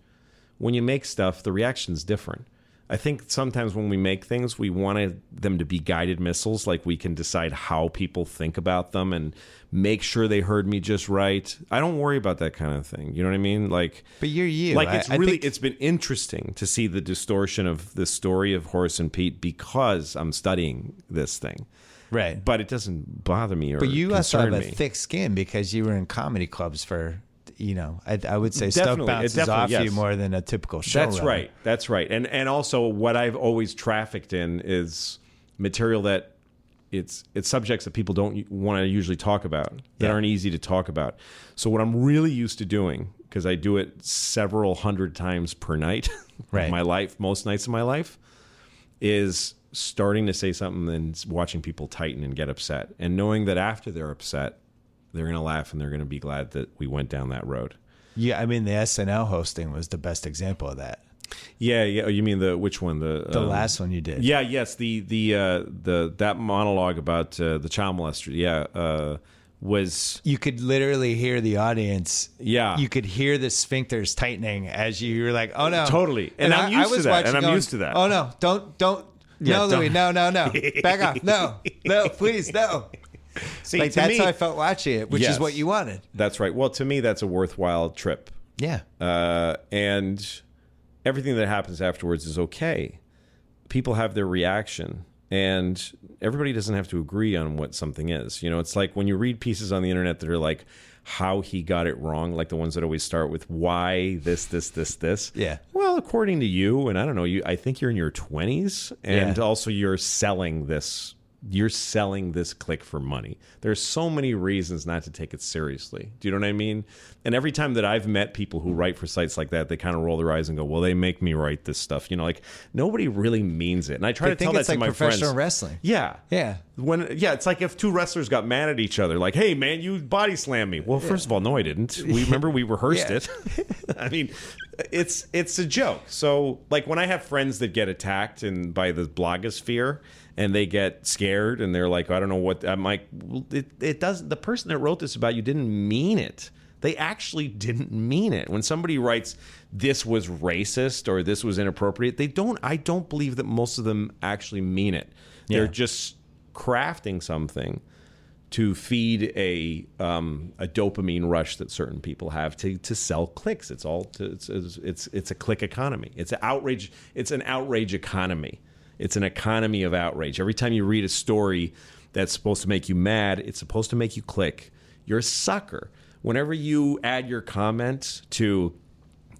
Speaker 2: When you make stuff, the reaction's different. I think sometimes when we make things, we wanted them to be guided missiles, like we can decide how people think about them and make sure they heard me just right. I don't worry about that kind of thing. You know what I mean? Like,
Speaker 1: But you're you.
Speaker 2: like it's
Speaker 1: I
Speaker 2: really
Speaker 1: think-
Speaker 2: it's been interesting to see the distortion of the story of Horace and Pete because I'm studying this thing.
Speaker 1: right.
Speaker 2: But it doesn't bother me or
Speaker 1: But you also have a
Speaker 2: me.
Speaker 1: thick skin because you were in comedy clubs for, you know, I, I would say stuff
Speaker 2: Definitely. It
Speaker 1: bounces off you
Speaker 2: yes.
Speaker 1: more than a typical show.
Speaker 2: That's right. That's right. And and also what I've always trafficked in is material that it's it's subjects that people don't want to usually talk about that
Speaker 1: Yeah.
Speaker 2: aren't easy to talk about. So what I'm really used to doing because I do it several hundred times per night <laughs>
Speaker 1: Right.
Speaker 2: my life, most nights of my life, is starting to say something and watching people tighten and get upset and knowing that after they're upset, they're going to laugh and they're going to be glad that we went down that road.
Speaker 1: Yeah, I mean the SNL hosting was the best example of that.
Speaker 2: Yeah, yeah. oh, You mean the which one? The
Speaker 1: The
Speaker 2: um,
Speaker 1: last one you did.
Speaker 2: Yeah, yes. The the uh, the that monologue about uh, the child molester. Yeah, uh, was
Speaker 1: You could literally hear the audience.
Speaker 2: Yeah.
Speaker 1: You could hear the sphincters tightening as you were like, oh no.
Speaker 2: Totally. And I'm used to that,
Speaker 1: watching
Speaker 2: and I'm
Speaker 1: going,
Speaker 2: used to that.
Speaker 1: Oh no, don't, don't.
Speaker 2: Yeah,
Speaker 1: no,
Speaker 2: don't-
Speaker 1: Louis, no, no, no. Back off. No, <laughs> no, please, no.
Speaker 2: See
Speaker 1: Like that's
Speaker 2: me,
Speaker 1: how I felt watching it, which
Speaker 2: Yes.
Speaker 1: is what you wanted.
Speaker 2: That's right. Well, to me, that's a worthwhile trip.
Speaker 1: Yeah.
Speaker 2: uh, and everything that happens afterwards is okay. People have their reaction, and everybody doesn't have to agree on what something is. You know, it's like when you read pieces on the internet that are like how he got it wrong, like the ones that always start with why this, this, this, this.
Speaker 1: Yeah.
Speaker 2: Well, according to you, and I don't know, you, I think you're in your twenties, and
Speaker 1: Yeah.
Speaker 2: also you're selling this. You're selling this click for money. There's so many reasons not to take it seriously. Do you know what I mean? And every time that I've met people who write for sites like that, they kind of roll their eyes and go, "Well, they make me write this stuff." You know, like nobody really means it. And I try
Speaker 1: They
Speaker 2: to tell
Speaker 1: think
Speaker 2: that
Speaker 1: it's
Speaker 2: to
Speaker 1: like
Speaker 2: my
Speaker 1: professional
Speaker 2: friends.
Speaker 1: wrestling.
Speaker 2: Yeah,
Speaker 1: Yeah.
Speaker 2: When yeah, it's like if two wrestlers got mad at each other, like, "Hey, man, you body slammed me." Well, first of all, no, I didn't. We remember we <laughs> rehearsed it. <laughs> I mean, it's it's a joke. So, like when I have friends that get attacked and by the blogosphere and they get scared and they're like, "I don't know what," I'm like, it it does. The person that wrote this about you didn't mean it. They actually didn't mean it. When somebody writes this was racist or this was inappropriate, they don't. I don't believe that most of them actually mean it. They're just crafting something to feed a um, a dopamine rush that certain people have to to sell clicks. It's all to, it's, it's it's it's a click economy. It's an outrage. It's an outrage economy. It's an economy of outrage. Every time you read a story that's supposed to make you mad, it's supposed to make you click. You're a sucker. Whenever you add your comment to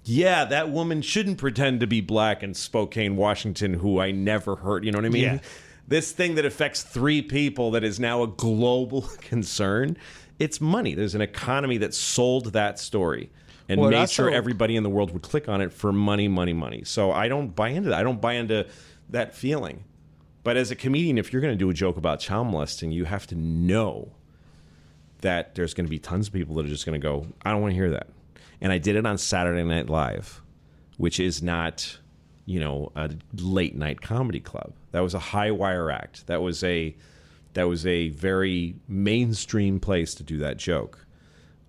Speaker 2: yeah, that woman shouldn't pretend to be black in Spokane, Washington, who I never heard. You know what I mean?
Speaker 1: Yeah.
Speaker 2: This thing that affects three people that is now a global <laughs> concern. It's money. There's an economy that sold that story and
Speaker 1: Well,
Speaker 2: made sure everybody in the world would click on it for money, money, money. So I don't buy into that. I don't buy into that feeling. But as a comedian, if you're going to do a joke about child molesting, you have to know that there's going to be tons of people that are just going to go, I don't want to hear that. And I did it on Saturday Night Live, which is not, you know, a late night comedy club. That was a high wire act. That was a that was a very mainstream place to do that joke.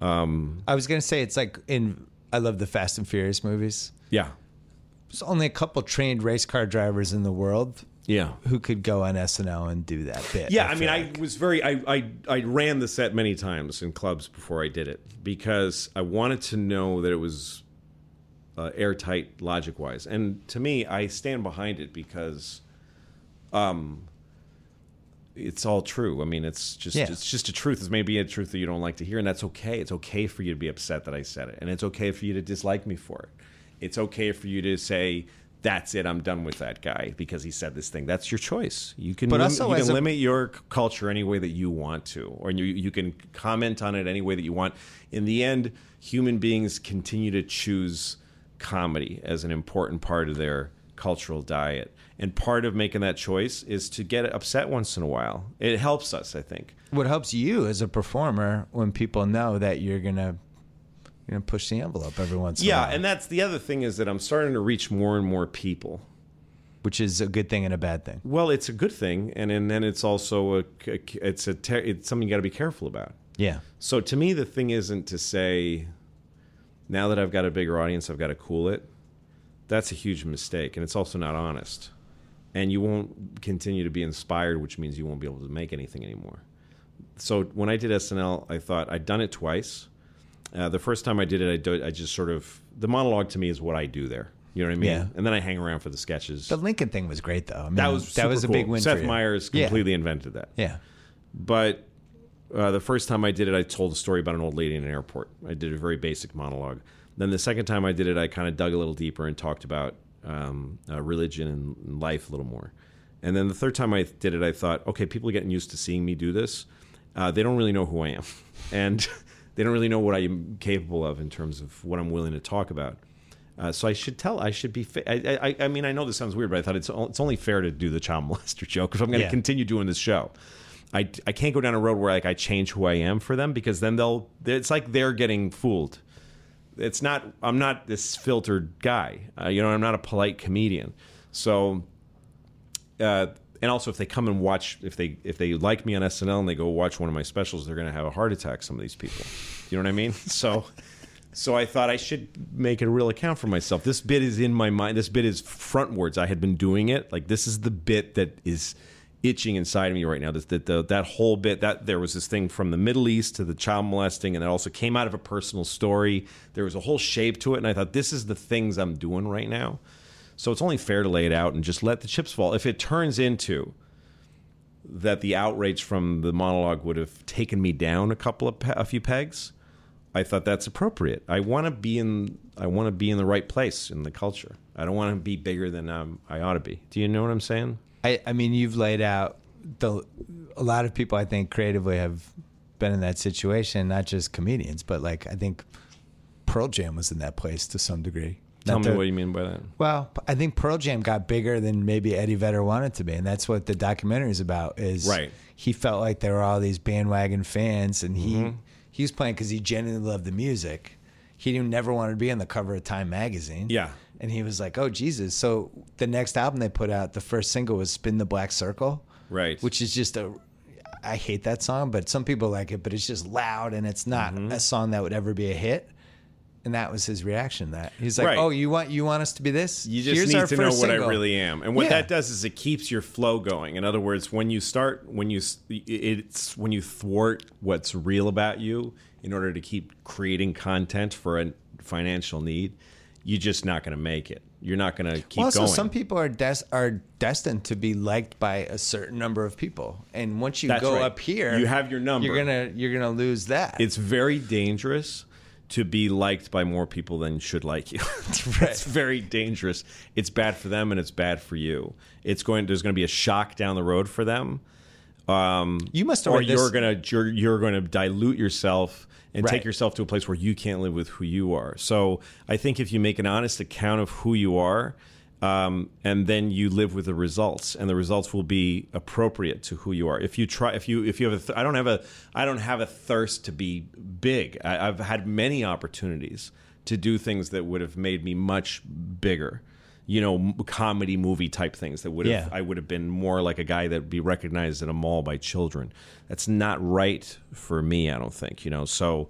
Speaker 1: Um, I was gonna say it's like in I love the Fast and Furious movies.
Speaker 2: Yeah.
Speaker 1: There's only a couple trained race car drivers in the world
Speaker 2: Yeah.
Speaker 1: who could go on SNL and do that bit.
Speaker 2: Yeah, I mean,
Speaker 1: feel
Speaker 2: I was very. I, I I ran the set many times in clubs before I did it because I wanted to know that it was uh, airtight, logic wise, and to me, I stand behind it because, um, it's all true. I mean, it's just
Speaker 1: Yeah.
Speaker 2: it's just a truth. It's maybe a truth that you don't like to hear, and that's okay. It's okay for you to be upset that I said it, and it's okay for you to dislike me for it. It's okay for you to say. That's it. I'm done with that guy because he said this thing. That's your choice. You can
Speaker 1: But
Speaker 2: lim-
Speaker 1: also
Speaker 2: you can
Speaker 1: a-
Speaker 2: limit your culture any way that you want to, or you you can comment on it any way that you want. In the end, human beings continue to choose comedy as an important part of their cultural diet, and part of making that choice is to get upset once in a while. It helps us, I think.
Speaker 1: what helps you as a performer when people know that you're gonna you're gonna push the envelope every once in a
Speaker 2: Yeah, and that's the other thing is that I'm starting to reach more and more people.
Speaker 1: which is a good thing and a bad thing.
Speaker 2: Well, it's a good thing, and and then it's also a it's a ter- it's something you got to be careful about.
Speaker 1: Yeah.
Speaker 2: So to me, the thing isn't to say, now that I've got a bigger audience, I've got to cool it. That's a huge mistake, and it's also not honest. And you won't continue to be inspired, which means you won't be able to make anything anymore. So when I did SNL, I thought I'd done it twice. Uh, the first time I did it, I, do, I just sort of the monologue to me is what I do there. You know what I mean?
Speaker 1: Yeah.
Speaker 2: And then I hang around for the sketches.
Speaker 1: The Lincoln thing was great though. I mean,
Speaker 2: that was
Speaker 1: that was a
Speaker 2: cool.
Speaker 1: big win.
Speaker 2: Seth. Meyers
Speaker 1: Yeah.
Speaker 2: completely invented that.
Speaker 1: Yeah.
Speaker 2: But uh, the first time I did it, I told a story about an old lady in an airport. I did a very basic monologue. Then the second time I did it, I kind of dug a little deeper and talked about um, uh, religion and life a little more. And then the third time I did it, I thought, okay, people are getting used to seeing me do this. Uh, they don't really know who I am, <laughs> and they don't really know what I'm capable of in terms of what I'm willing to talk about. Uh, so I should tell. I should be. Fa- I, I, I mean, I know this sounds weird, but I thought it's it's only fair to do the child <laughs> molester joke if I'm going to
Speaker 1: Yeah.
Speaker 2: continue doing this show. I, I can't go down a road where like I change who I am for them because then they'll it's like they're getting fooled. it's not. I'm not this filtered guy. Uh, you know, I'm not a polite comedian. So, uh, and also if they come and watch, if they if they like me on SNL and they go watch one of my specials, they're going to have a heart attack. Some of these people. You know what I mean? <laughs> So. So I thought I should make a real account for myself. This bit is in my mind. This bit is frontwards. I had been doing it. Like this is the bit that is itching inside of me right now. That that that whole bit that there was this thing from the Middle East to the child molesting, and it also came out of a personal story. There was a whole shape to it, and I thought this is the things I'm doing right now. So it's only fair to lay it out and just let the chips fall. If it turns into that the outrage from the monologue would have taken me down a couple of pe- a few pegs, I thought that's appropriate. I want to be in I want to be in the right place in the culture. I don't want to be bigger than um, I ought to be. Do you know what I'm saying?
Speaker 1: I, I mean, you've laid out the a lot of people I think creatively have been in that situation, not just comedians, but like I think Pearl Jam was in that place to some degree.
Speaker 2: Tell me what you mean by that.
Speaker 1: Well, I think Pearl Jam got bigger than maybe Eddie Vedder wanted to be, and that's what the documentary is about. Is
Speaker 2: Right.
Speaker 1: He felt like there were all these bandwagon fans, and he
Speaker 2: Mm-hmm.
Speaker 1: he was playing because he genuinely loved the music. He didn't never wanted to be on the cover of Time magazine.
Speaker 2: Yeah.
Speaker 1: and he was like, "Oh Jesus!" So the next album they put out, the first single was "Spin the Black Circle,"
Speaker 2: Right.
Speaker 1: Which is just a. I hate that song, but some people like it. But it's just loud, and it's not
Speaker 2: Mm-hmm.
Speaker 1: a song that would ever be a hit. And that was his reaction. That he's like,
Speaker 2: Right.
Speaker 1: "Oh, you want you want us to be this?
Speaker 2: You just
Speaker 1: Here's our
Speaker 2: need to know
Speaker 1: first
Speaker 2: what I
Speaker 1: single."
Speaker 2: really am, and what
Speaker 1: Yeah.
Speaker 2: that does is it keeps your flow going. In other words, when you start, when you s- it's when you thwart what's real about you in order to keep creating content for a financial need, you're just not going to make it. You're not going to keep
Speaker 1: Well, also,
Speaker 2: going.
Speaker 1: some people are des- are destined to be liked by a certain number of people, and once you
Speaker 2: That's
Speaker 1: go
Speaker 2: right.
Speaker 1: up here,
Speaker 2: You have your number.
Speaker 1: You're gonna you're gonna lose that.
Speaker 2: it's very dangerous to be liked by more people than should like you. <laughs>
Speaker 1: Right.
Speaker 2: It's very dangerous. It's bad for them and it's bad for you. It's going. There's going to be a shock down the road for them. Um,
Speaker 1: you must
Speaker 2: or you're gonna you're, you're going to dilute yourself and
Speaker 1: Right.
Speaker 2: take yourself to a place where you can't live with who you are. So I think if you make an honest account of who you are. Um, and then you live with the results, and the results will be appropriate to who you are. If you try, if you if you have a, th- I don't have a, I don't have a thirst to be big. I, I've had many opportunities to do things that would have made me much bigger. You know, m- comedy movie type things that would have
Speaker 1: Yeah.
Speaker 2: I would have been more like a guy that would be recognized at a mall by children. That's not right for me, I don't think, you know. So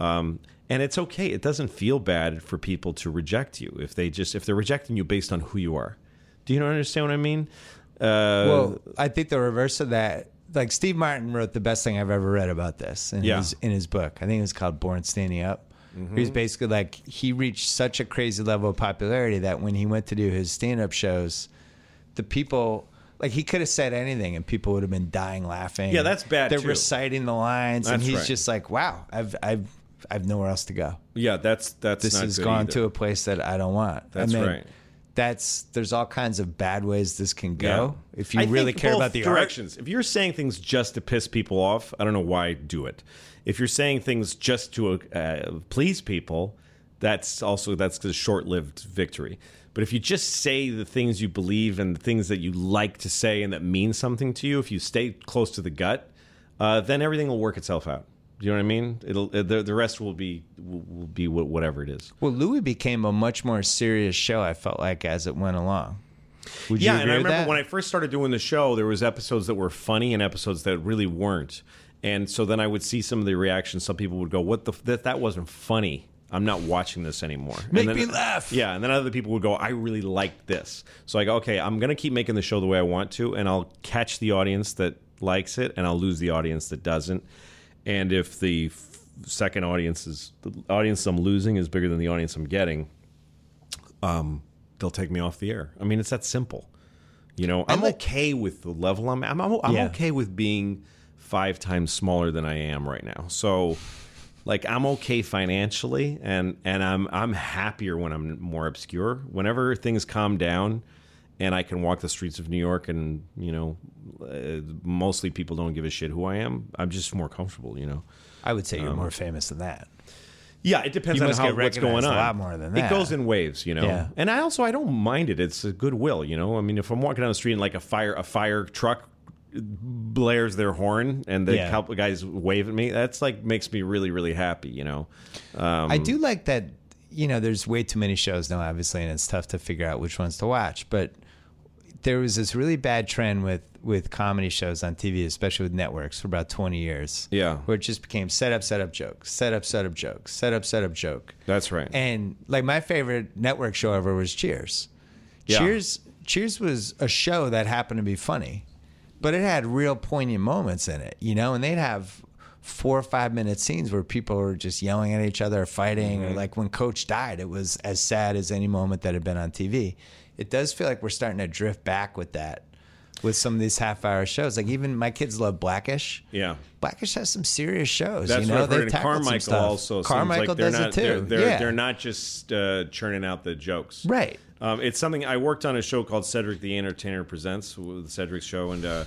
Speaker 2: um and it's okay. It doesn't feel bad for people to reject you if they just if they're rejecting you based on who you are. Do you understand what I mean? Uh
Speaker 1: well, I think the reverse of that. Like Steve Martin wrote the best thing I've ever read about this in
Speaker 2: Yeah.
Speaker 1: his in his book. I think it was called Born Standing Up. He's basically like he reached such a crazy level of popularity that when he went to do his stand up shows, the people like he could have said anything and people would have been dying laughing.
Speaker 2: Yeah, that's bad,
Speaker 1: They're
Speaker 2: too.
Speaker 1: reciting the lines and he's
Speaker 2: right.
Speaker 1: just like, Wow, I've I've I've nowhere else to go.
Speaker 2: yeah, that's that's
Speaker 1: This has gone
Speaker 2: either.
Speaker 1: to a place that I don't want.
Speaker 2: That's
Speaker 1: I mean,
Speaker 2: right.
Speaker 1: That's there's all kinds of bad ways this can go.
Speaker 2: Yeah.
Speaker 1: If you
Speaker 2: I
Speaker 1: really care about the art.
Speaker 2: directions. If you're saying things just to piss people off, I don't know why do it. If you're saying things just to uh, please people, that's also that's a short-lived victory. But if you just say the things you believe and the things that you like to say and that mean something to you, if you stay close to the gut, uh, then everything will work itself out. Do you know what I mean? It'll uh, the, the rest will be will, will be whatever it is.
Speaker 1: Well, Louie became a much more serious show. I felt like as it went along. Would
Speaker 2: yeah, and I remember when I first started doing the show, there was episodes that were funny and episodes that really weren't. And so then I would see some of the reactions. Some people would go, "What the f- that that wasn't funny. I'm not watching this anymore."
Speaker 1: Make
Speaker 2: and then,
Speaker 1: me laugh.
Speaker 2: Yeah, and then other people would go, "I really liked this." So I go, "Okay, I'm gonna keep making the show the way I want to, and I'll catch the audience that likes it, and I'll lose the audience that doesn't." And if the f- second audience is the audience I'm losing is bigger than the audience I'm getting, um, they'll take me off the air. I mean, it's that simple. You know, I'm
Speaker 1: like-
Speaker 2: okay with the level I'm. I'm, I'm, I'm
Speaker 1: Yeah.
Speaker 2: okay with being five times smaller than I am right now. So, like, I'm okay financially, and and I'm I'm happier when I'm more obscure. Whenever things calm down, and I can walk the streets of New York, and you know, uh, mostly people don't give a shit who I am. I'm just more comfortable. You know.
Speaker 1: I would say
Speaker 2: Um,
Speaker 1: you're more famous than that.
Speaker 2: Yeah, it depends
Speaker 1: You
Speaker 2: on how what's going on.
Speaker 1: a lot more than that.
Speaker 2: It goes in waves, you know.
Speaker 1: Yeah.
Speaker 2: And I also I don't mind it. It's a goodwill, you know. I mean, if I'm walking down the street and like a fire a fire truck blares their horn and the
Speaker 1: Yeah.
Speaker 2: couple guys wave at me, that's like makes me really really happy, you know. Um,
Speaker 1: I do like that you know, there's way too many shows now, obviously, and it's tough to figure out which ones to watch. But there was this really bad trend with with comedy shows on TV, especially with networks, for about 20 years.
Speaker 2: Yeah.
Speaker 1: where it just became set up, set up, joke, set up, set up, joke, set up, set up, joke.
Speaker 2: That's right.
Speaker 1: And like my favorite network show ever was Cheers.
Speaker 2: Yeah.
Speaker 1: Cheers Cheers was a show that happened to be funny, but it had real poignant moments in it, you know, and they'd have four or five minute scenes where people were just yelling at each other or fighting
Speaker 2: Mm-hmm.
Speaker 1: or like when coach died it was as sad as any moment that had been on tv it does feel like we're starting to drift back with that with some of these half hour shows like even my kids love Black-ish
Speaker 2: yeah.
Speaker 1: Black-ish has some serious shows
Speaker 2: That's
Speaker 1: you know
Speaker 2: what I've heard.
Speaker 1: Tackled some
Speaker 2: Carmichael
Speaker 1: stuff.
Speaker 2: also seems
Speaker 1: carmichael
Speaker 2: like
Speaker 1: does
Speaker 2: not,
Speaker 1: it too
Speaker 2: They're, they're,
Speaker 1: yeah.
Speaker 2: they're not just uh, churning out the jokes.
Speaker 1: right
Speaker 2: Um, it's something I worked on a show called Cedric the Entertainer Presents with Cedric's show, and uh,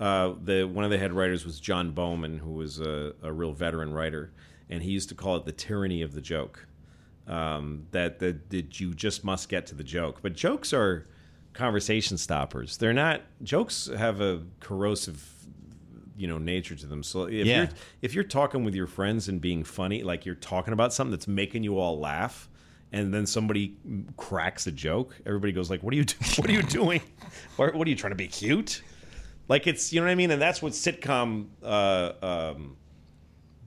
Speaker 2: uh, the one of the head writers was John Bowman, who was a, a real veteran writer, and he used to call it the tyranny of the joke. Um, that that that you just must get to the joke, but jokes are conversation stoppers. They're not jokes have a corrosive you know nature to them. So if
Speaker 1: Yeah.
Speaker 2: you're if you're talking with your friends and being funny, like you're talking about something that's making you all laugh, and then somebody cracks a joke, everybody goes like, "What are you? Do- what are you doing? <laughs> What are you trying to be cute?" Like it's you know what I mean, and that's what sitcom uh, um,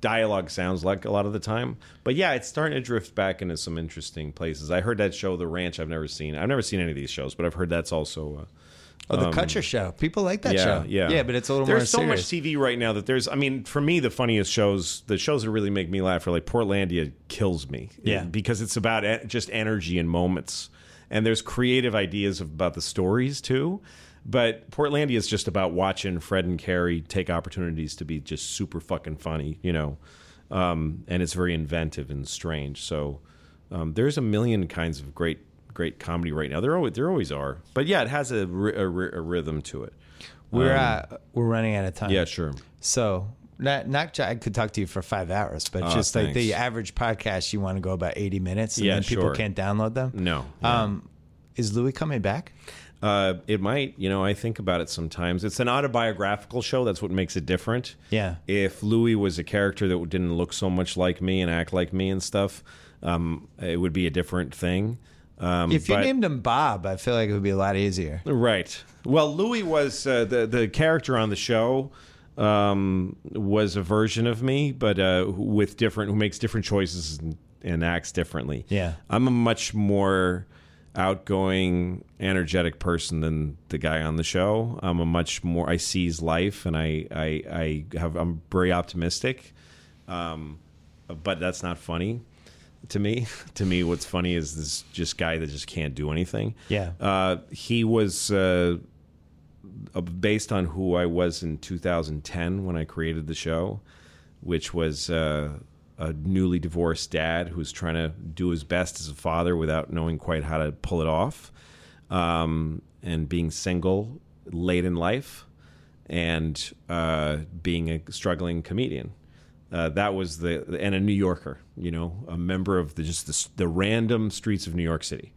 Speaker 2: dialogue sounds like a lot of the time. But yeah, it's starting to drift back into some interesting places. I heard that show, The Ranch. I've never seen. I've never seen any of these shows, but I've heard that's also. Uh,
Speaker 1: oh the Kutcher show people like that
Speaker 2: yeah,
Speaker 1: show
Speaker 2: yeah,
Speaker 1: yeah but it's a little
Speaker 2: there's
Speaker 1: more There's
Speaker 2: so
Speaker 1: serious.
Speaker 2: much TV right now that there's. I mean, for me, the funniest shows, the shows that really make me laugh are like Portlandia kills me.
Speaker 1: Yeah.
Speaker 2: because it's about just energy and moments, and there's creative ideas about the stories too. But Portlandia is just about watching Fred and Carrie take opportunities to be just super fucking funny, you know, um, and it's very inventive and strange. So um, there's a million kinds of great great comedy right now. There always there always are, but yeah, it has a, a, a rhythm to it.
Speaker 1: we're uh, we're running out of time
Speaker 2: Um, Yeah, sure.
Speaker 1: So not not I could talk to you for five hours, but
Speaker 2: Oh,
Speaker 1: just like the average podcast, you want to go about eighty minutes, and
Speaker 2: Yeah,
Speaker 1: then people
Speaker 2: sure.
Speaker 1: can't download them.
Speaker 2: No.
Speaker 1: Um, is Louie coming back?
Speaker 2: Uh, it might, you know, I think about it sometimes. It's an autobiographical show. That's what makes it different.
Speaker 1: Yeah.
Speaker 2: If Louie was a character that didn't look so much like me and act like me and stuff, um, it would be a different thing. Um,
Speaker 1: If you
Speaker 2: but-
Speaker 1: named him Bob, I feel like it would be a lot easier.
Speaker 2: Right. Well, Louie was uh, the the character on the show um, was a version of me, but uh, with different who makes different choices and, and acts differently.
Speaker 1: Yeah.
Speaker 2: I'm a much more outgoing, energetic person than the guy on the show. I'm a much more I seize life and I I, I have I'm very optimistic, um, but that's not funny to me. <laughs> to me, what's funny is this just guy that just can't do anything.
Speaker 1: Yeah.
Speaker 2: Uh, he was uh, uh, based on who I was in 2010 when I created the show, which was uh, a newly divorced dad who's trying to do his best as a father without knowing quite how to pull it off, um, and being single late in life, and uh, being a struggling comedian. Uh, that was the and a New Yorker, you know, a member of the just the, the random streets of New York City,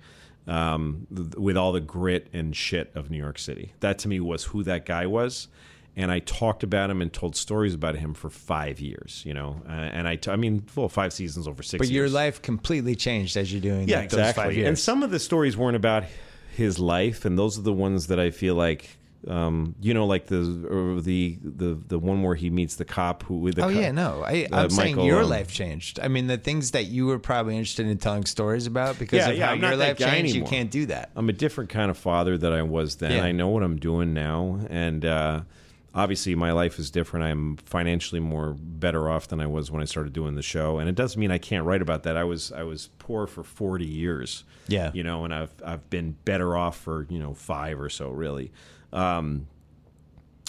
Speaker 2: um, th- with all the grit and shit of New York City. That to me was who that guy was, and I talked about him and told stories about him for five years, you know, uh, and I, t- I mean, well, five seasons over six.
Speaker 1: But your
Speaker 2: years.
Speaker 1: life completely changed as you're doing
Speaker 2: yeah,
Speaker 1: five
Speaker 2: exactly.
Speaker 1: years.
Speaker 2: And some of the stories weren't about his life, and those are the ones that I feel like. Um, you know, like the the the the one where he meets the cop who with the
Speaker 1: Oh
Speaker 2: cop-
Speaker 1: yeah, no. I,
Speaker 2: uh,
Speaker 1: I'm saying
Speaker 2: Michael,
Speaker 1: your
Speaker 2: um,
Speaker 1: life changed. I mean, the things that you were probably interested in telling stories about because
Speaker 2: Yeah,
Speaker 1: of
Speaker 2: yeah,
Speaker 1: how
Speaker 2: I'm
Speaker 1: your life changed. You can't do that.
Speaker 2: I'm a different kind of father that I was then.
Speaker 1: Yeah.
Speaker 2: I know what I'm doing now, and uh, obviously my life is different. I'm financially more better off than I was when I started doing the show, and it doesn't mean I can't write about that. I was I was poor for 40 years,
Speaker 1: Yeah.
Speaker 2: you know, and I've I've been better off for you know five or so really. Um,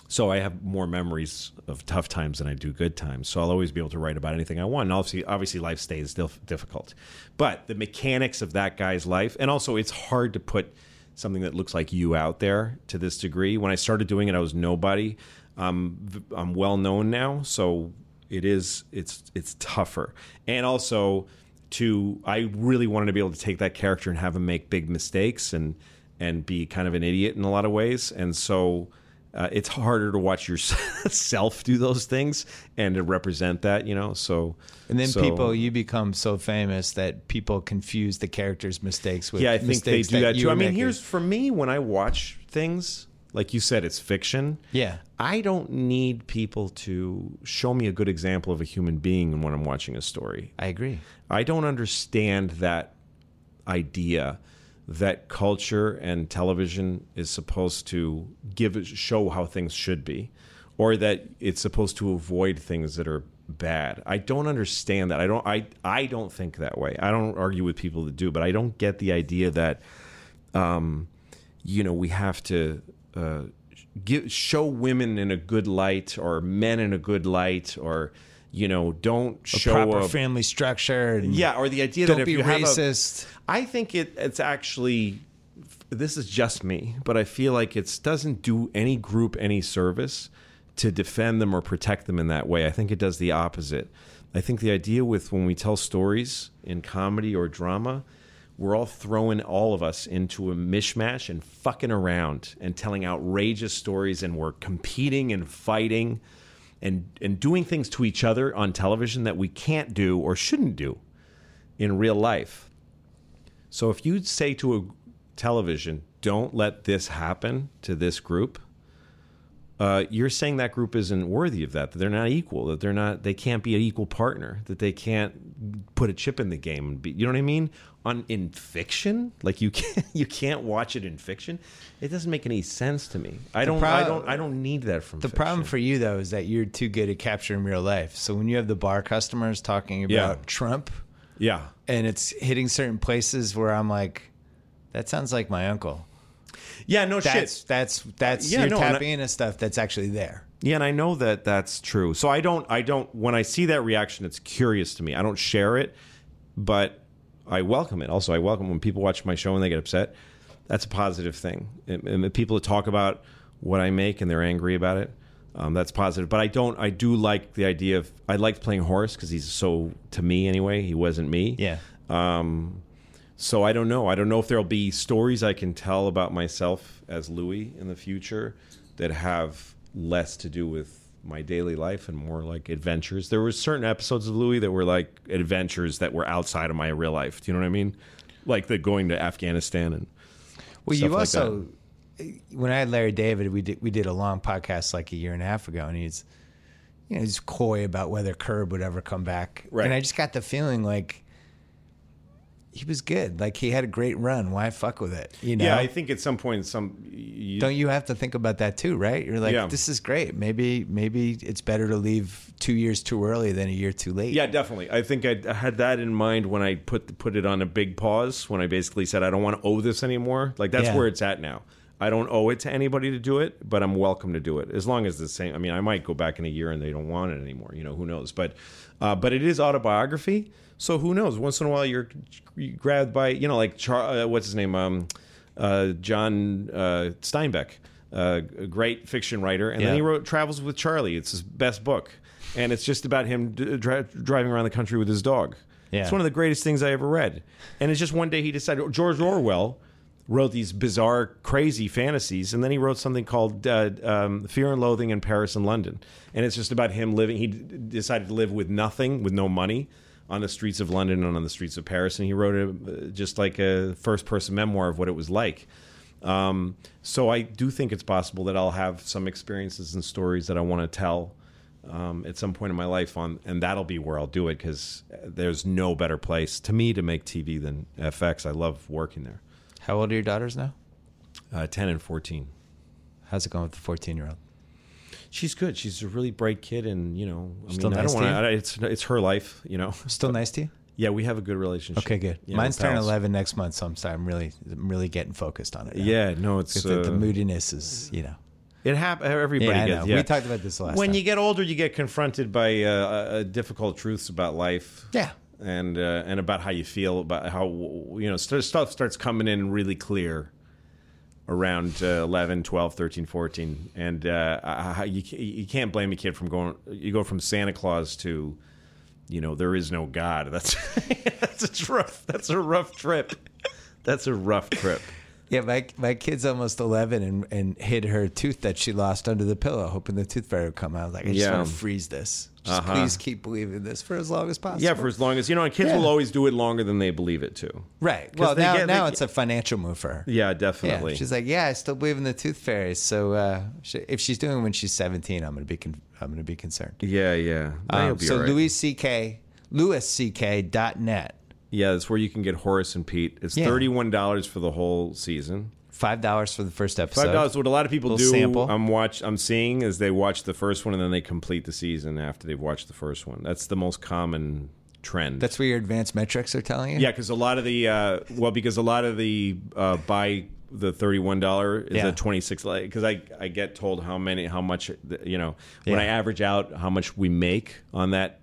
Speaker 2: so I have more memories of tough times than I do good times. So I'll always be able to write about anything I want. And obviously, obviously, life stays dif- difficult, but the mechanics of that guy's life, and also it's hard to put something that looks like you out there to this degree. When I started doing it, I was nobody. Um, I'm well known now, so it is it's it's tougher, and also to I really wanted to be able to take that character and have him make big mistakes and and be kind of an idiot in a lot of ways, and so uh, it's harder to watch yourself <laughs> do those things and to represent that, you know. So
Speaker 1: And then
Speaker 2: so-
Speaker 1: people, you become so famous that people confuse the character's mistakes with
Speaker 2: yeah, I think they do that
Speaker 1: you
Speaker 2: too. I mean,
Speaker 1: making.
Speaker 2: here's for me when I watch things, like you said, it's fiction.
Speaker 1: Yeah.
Speaker 2: I don't need people to show me a good example of a human being when I'm watching a story.
Speaker 1: I agree.
Speaker 2: I don't understand that idea that culture and television is supposed to give show how things should be or that it's supposed to avoid things that are bad. I don't understand that. I don't I I don't think that way. I don't argue with people that do, but I don't get the idea that um you know, we have to uh give, show women in a good light or men in a good light or you know, don't
Speaker 1: A
Speaker 2: show
Speaker 1: proper
Speaker 2: a
Speaker 1: family structure. And
Speaker 2: yeah, or the idea
Speaker 1: Don't
Speaker 2: that if
Speaker 1: be
Speaker 2: you have a-
Speaker 1: racist.
Speaker 2: I think it it's actually this is just me, but I feel like it doesn't do any group any service to defend them or protect them in that way. I think it does the opposite. I think the idea with when we tell stories in comedy or drama, we're all throwing all of us into a mishmash and fucking around and telling outrageous stories and we're competing and fighting and and doing things to each other on television that we can't do or shouldn't do in real life. So if you say to a television, "Don't let this happen to this group," uh, you're saying that group isn't worthy of that. That they're not equal. That they're not. They can't be an equal partner. That they can't put a chip in the game. You know what I mean? On in fiction, like you <laughs> can't you can't watch it in fiction. It doesn't make any sense to me. I don't. I don't. I don't need that from
Speaker 1: The
Speaker 2: fiction.
Speaker 1: problem for you though is that you're too good at capturing real life. So when you have the bar customers talking about
Speaker 2: Yeah.
Speaker 1: Trump
Speaker 2: yeah.
Speaker 1: and it's hitting certain places where I'm like, that sounds like my uncle.
Speaker 2: Yeah. No
Speaker 1: That's
Speaker 2: shit.
Speaker 1: that's that's
Speaker 2: Yeah,
Speaker 1: you're
Speaker 2: no,
Speaker 1: tapping into stuff that's actually there.
Speaker 2: Yeah, and I know that that's true. So I don't, I don't. When I see that reaction, it's curious to me. I don't share it, but I welcome it. Also, I welcome when people watch my show and they get upset. That's a positive thing. And, and people that talk about what I make and they're angry about it, um, that's positive. But I don't. I do like the idea of. I liked playing Horace because he's so to me anyway. He wasn't me.
Speaker 1: Yeah.
Speaker 2: Um, so I don't know. I don't know if there'll be stories I can tell about myself as Louie in the future that have less to do with my daily life and more like adventures. There were certain episodes of Louie that were like adventures that were outside of my real life. Do you know what I mean? Like the going to Afghanistan and
Speaker 1: Well, you
Speaker 2: like
Speaker 1: also eh, when I had Larry David, we did we did a long podcast like a year and a half ago, and he's you know he's coy about whether Curb would ever come back,
Speaker 2: Right.
Speaker 1: and I just got the feeling like he was good, like he had a great run. Why fuck with it? You know?
Speaker 2: yeah, I think at some point some you,
Speaker 1: Don't you have to think about that too, right? You're like,
Speaker 2: Yeah.
Speaker 1: this is great. Maybe maybe it's better to leave two years too early than a year too late.
Speaker 2: Yeah, definitely. I think I I had that in mind when I put put it on a big pause. When I basically said I don't want to owe this anymore. Like that's
Speaker 1: Yeah.
Speaker 2: where it's at now. I don't owe it to anybody to do it, but I'm welcome to do it as long as the same. I mean, I might go back in a year and they don't want it anymore. You know, who knows? But uh, but it is autobiography, so who knows? Once in a while, you're grabbed by you know, like Char- uh, what's his name, um, uh, John uh, Steinbeck, uh, a great fiction writer, and
Speaker 1: Yeah.
Speaker 2: then he wrote Travels with Charley. It's his best book, and it's just about him d- dri- driving around the country with his dog.
Speaker 1: Yeah.
Speaker 2: It's one of the greatest things I ever read. And it's just one day he decided George Orwell wrote these bizarre, crazy fantasies, and then he wrote something called uh, um, Fear and Loathing in Paris and London. And it's just about him living. He d- decided to live with nothing, with no money, on the streets of London and on the streets of Paris. And he wrote a, just like a first person memoir of what it was like. Um, so I do think it's possible that I'll have some experiences and stories that I want to tell um, at some point in my life on, and that'll be where I'll do it because there's no better place to me to make TV than FX. I love working there.
Speaker 1: How old are your daughters now?
Speaker 2: Uh, Ten and fourteen.
Speaker 1: How's it going with the 14 year old?
Speaker 2: She's good. She's a really bright kid, and you know, I
Speaker 1: Still
Speaker 2: mean,
Speaker 1: nice
Speaker 2: I don't want to. It's it's her life, you know.
Speaker 1: Still nice to you?
Speaker 2: Yeah, we have a good relationship.
Speaker 1: Okay, good. Mine's turning 11 next month, so I'm sorry. I'm really, I'm really getting focused on it. now.
Speaker 2: Yeah, no, it's
Speaker 1: 'Cause the, the
Speaker 2: uh,
Speaker 1: moodiness is, you know.
Speaker 2: It happens. Everybody
Speaker 1: Yeah,
Speaker 2: gets. Yeah.
Speaker 1: We talked about this last
Speaker 2: when
Speaker 1: time.
Speaker 2: you get older, you get confronted by uh, uh, difficult truths about life.
Speaker 1: Yeah.
Speaker 2: and uh, and about how you feel about how you know st- stuff starts coming in really clear around uh, 11 12 13 14 and uh, how you, you can't blame a kid from going you go from santa claus to you know there is no god. That's <laughs> that's a rough that's a rough trip. That's a rough trip
Speaker 1: Yeah, my my kid's almost eleven and, and hid her tooth that she lost under the pillow, hoping the tooth fairy would come out. I was like, I just
Speaker 2: Yeah.
Speaker 1: want to freeze this. Just
Speaker 2: Uh-huh.
Speaker 1: please keep believing this for as long as possible.
Speaker 2: Yeah, for as long as you know, and kids
Speaker 1: Yeah.
Speaker 2: will always do it longer than they believe it to.
Speaker 1: right. Well,
Speaker 2: they
Speaker 1: now
Speaker 2: get-
Speaker 1: now it's a financial move for her.
Speaker 2: Yeah, definitely.
Speaker 1: Yeah, she's like, yeah, I still believe in the tooth fairy. So uh, she, if she's doing it when she's seventeen, I'm gonna be con- I'm gonna be concerned.
Speaker 2: yeah, yeah.
Speaker 1: Um,
Speaker 2: be
Speaker 1: so
Speaker 2: all right.
Speaker 1: Louis C.K. LouisCK.net.
Speaker 2: yeah, that's where you can get Horace and Pete. It's
Speaker 1: Yeah.
Speaker 2: thirty-one dollars for the whole season.
Speaker 1: Five dollars for the first episode.
Speaker 2: Five dollars. What a lot of people
Speaker 1: Little
Speaker 2: do,
Speaker 1: sample.
Speaker 2: I'm watch. I'm seeing is they watch the first one and then they complete the season after they've watched the first one. That's the most common trend.
Speaker 1: That's what your advanced metrics are telling you.
Speaker 2: yeah, because a lot of the uh, well, because a lot of the uh, buy the thirty-one dollar is
Speaker 1: Yeah.
Speaker 2: a twenty-six. Because I I get told how many how much you know when
Speaker 1: Yeah.
Speaker 2: I average out how much we make on that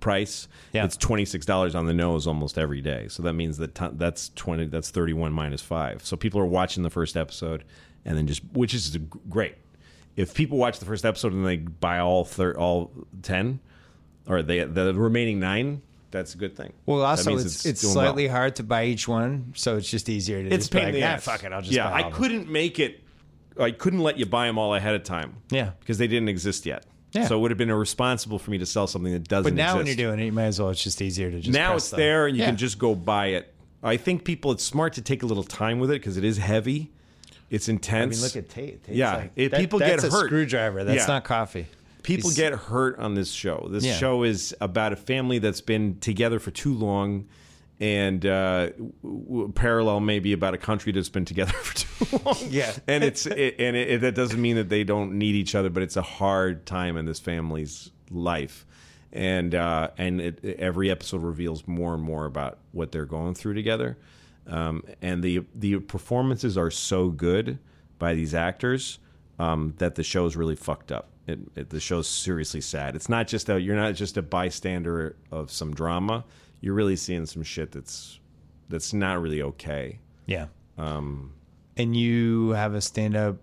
Speaker 2: price.
Speaker 1: Yeah.
Speaker 2: It's twenty six dollars on the nose almost every day. So that means that t- that's twenty. That's thirty one minus five. So people are watching the first episode and then just which is great. If people watch the first episode and they buy all thir- all ten, or they the remaining nine, that's a good thing.
Speaker 1: Well, also
Speaker 2: means
Speaker 1: it's it's,
Speaker 2: doing well.
Speaker 1: slightly hard to buy each one, so it's just easier to
Speaker 2: It's
Speaker 1: just be
Speaker 2: pain in
Speaker 1: like,
Speaker 2: the
Speaker 1: "Ah, fuck it, I'll just
Speaker 2: yeah.
Speaker 1: buy all
Speaker 2: I couldn't make it. I couldn't let you buy them all ahead of time.
Speaker 1: Yeah.
Speaker 2: because they didn't exist yet.
Speaker 1: Yeah.
Speaker 2: So it would have been irresponsible for me to sell something that doesn't.
Speaker 1: But now when you're doing it, you might as well. It's just easier to just
Speaker 2: now it's
Speaker 1: the-
Speaker 2: there and you
Speaker 1: Yeah.
Speaker 2: can just go buy it. I think people it's smart to take a little time with it because it is heavy. It's
Speaker 1: I
Speaker 2: intense.
Speaker 1: mean, look at Tate. Tate's
Speaker 2: Yeah,
Speaker 1: like-
Speaker 2: it-
Speaker 1: that-
Speaker 2: people
Speaker 1: that's
Speaker 2: get
Speaker 1: a
Speaker 2: hurt.
Speaker 1: Screwdriver. That's
Speaker 2: Yeah.
Speaker 1: not coffee.
Speaker 2: people
Speaker 1: He's-
Speaker 2: get hurt on this show. This
Speaker 1: Yeah.
Speaker 2: show is about a family that's been together for too long. And uh, w- w- parallel maybe about a country that's been together <laughs> for too long.
Speaker 1: Yeah.
Speaker 2: and it's <laughs> it, and it, that doesn't mean that they don't need each other, but it's a hard time in this family's life, and uh, and it, every episode reveals more and more about what they're going through together, um, and the the performances are so good by these actors um, that the show is really fucked up. It, it, the show's seriously sad. It's not just a you're not just a bystander of some drama. You're really seeing some shit that's that's not really okay.
Speaker 1: Yeah. Um, and you have a stand up.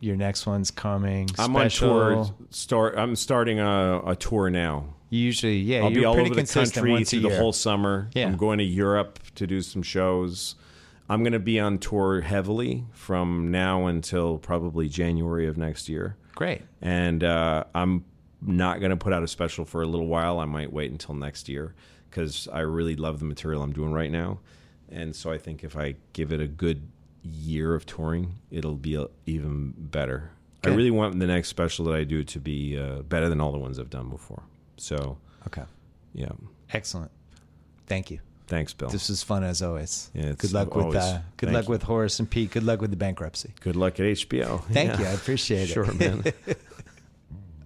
Speaker 1: Your next one's coming.
Speaker 2: I'm
Speaker 1: special.
Speaker 2: on tour. Start. I'm starting a, a tour now.
Speaker 1: Usually, yeah.
Speaker 2: I'll
Speaker 1: you're
Speaker 2: be all
Speaker 1: pretty
Speaker 2: over the country through the whole summer.
Speaker 1: Yeah.
Speaker 2: I'm going to Europe to do some shows. I'm going to be on tour heavily from now until probably January of next year.
Speaker 1: Great.
Speaker 2: And uh, I'm not going to put out a special for a little while. I might wait until next year because I really love the material I'm doing right now. And so I think if I give it a good year of touring, it'll be uh even better. I really want the next special that I do to be uh, better than all the ones I've done before. So,
Speaker 1: Okay.
Speaker 2: yeah.
Speaker 1: Excellent. Thank you.
Speaker 2: Thanks, Bill.
Speaker 1: This was fun as always.
Speaker 2: Yeah,
Speaker 1: good luck with uh, good
Speaker 2: thank
Speaker 1: luck
Speaker 2: you.
Speaker 1: with Horace and Pete. Good luck with the bankruptcy.
Speaker 2: Good luck at HBO.
Speaker 1: Thank
Speaker 2: Yeah.
Speaker 1: you. I appreciate it.
Speaker 2: Sure, man. <laughs>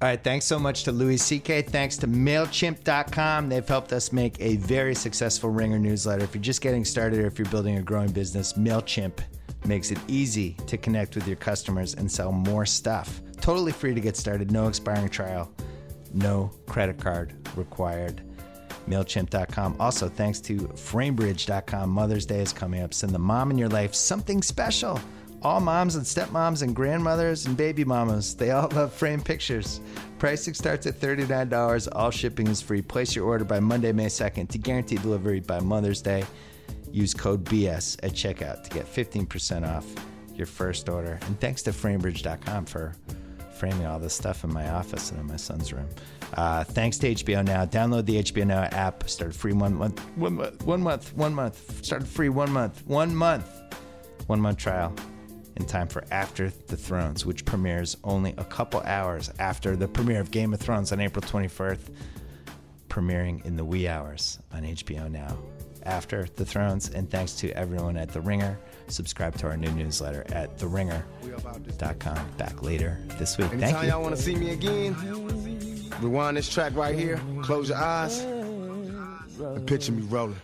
Speaker 1: All right, thanks so much to Louis C.K. Thanks to MailChimp.com. They've helped us make a very successful Ringer newsletter. If you're just getting started or if you're building a growing business, MailChimp makes it easy to connect with your customers and sell more stuff. Totally free to get started, no expiring trial, no credit card required. MailChimp.com. Also, thanks to FrameBridge.com. Mother's Day is coming up. Send the mom in your life something special. All moms and stepmoms and grandmothers and baby mamas, they all <laughs> love framed pictures. Pricing starts at $39. All shipping is free. Place your order by Monday, May 2nd to guarantee delivery by Mother's Day. Use code BS at checkout to get 15% off your first order. And thanks to FrameBridge.com for framing all this stuff in my office and in my son's room. Uh, thanks to HBO Now. Download the HBO Now app. Start free one month. One month. One month. One month. Started free one month. One month. One month trial in time for After the Thrones, which premieres only a couple hours after the premiere of Game of Thrones on April 24th, premiering in the wee hours on HBO Now. After the Thrones, and thanks to everyone at The Ringer. Subscribe to our new newsletter at theringer.com. Back later this week. Thank
Speaker 3: Anytime
Speaker 1: you.
Speaker 3: y'all want to see me again, rewind this track right here, close your eyes, and picture me rolling.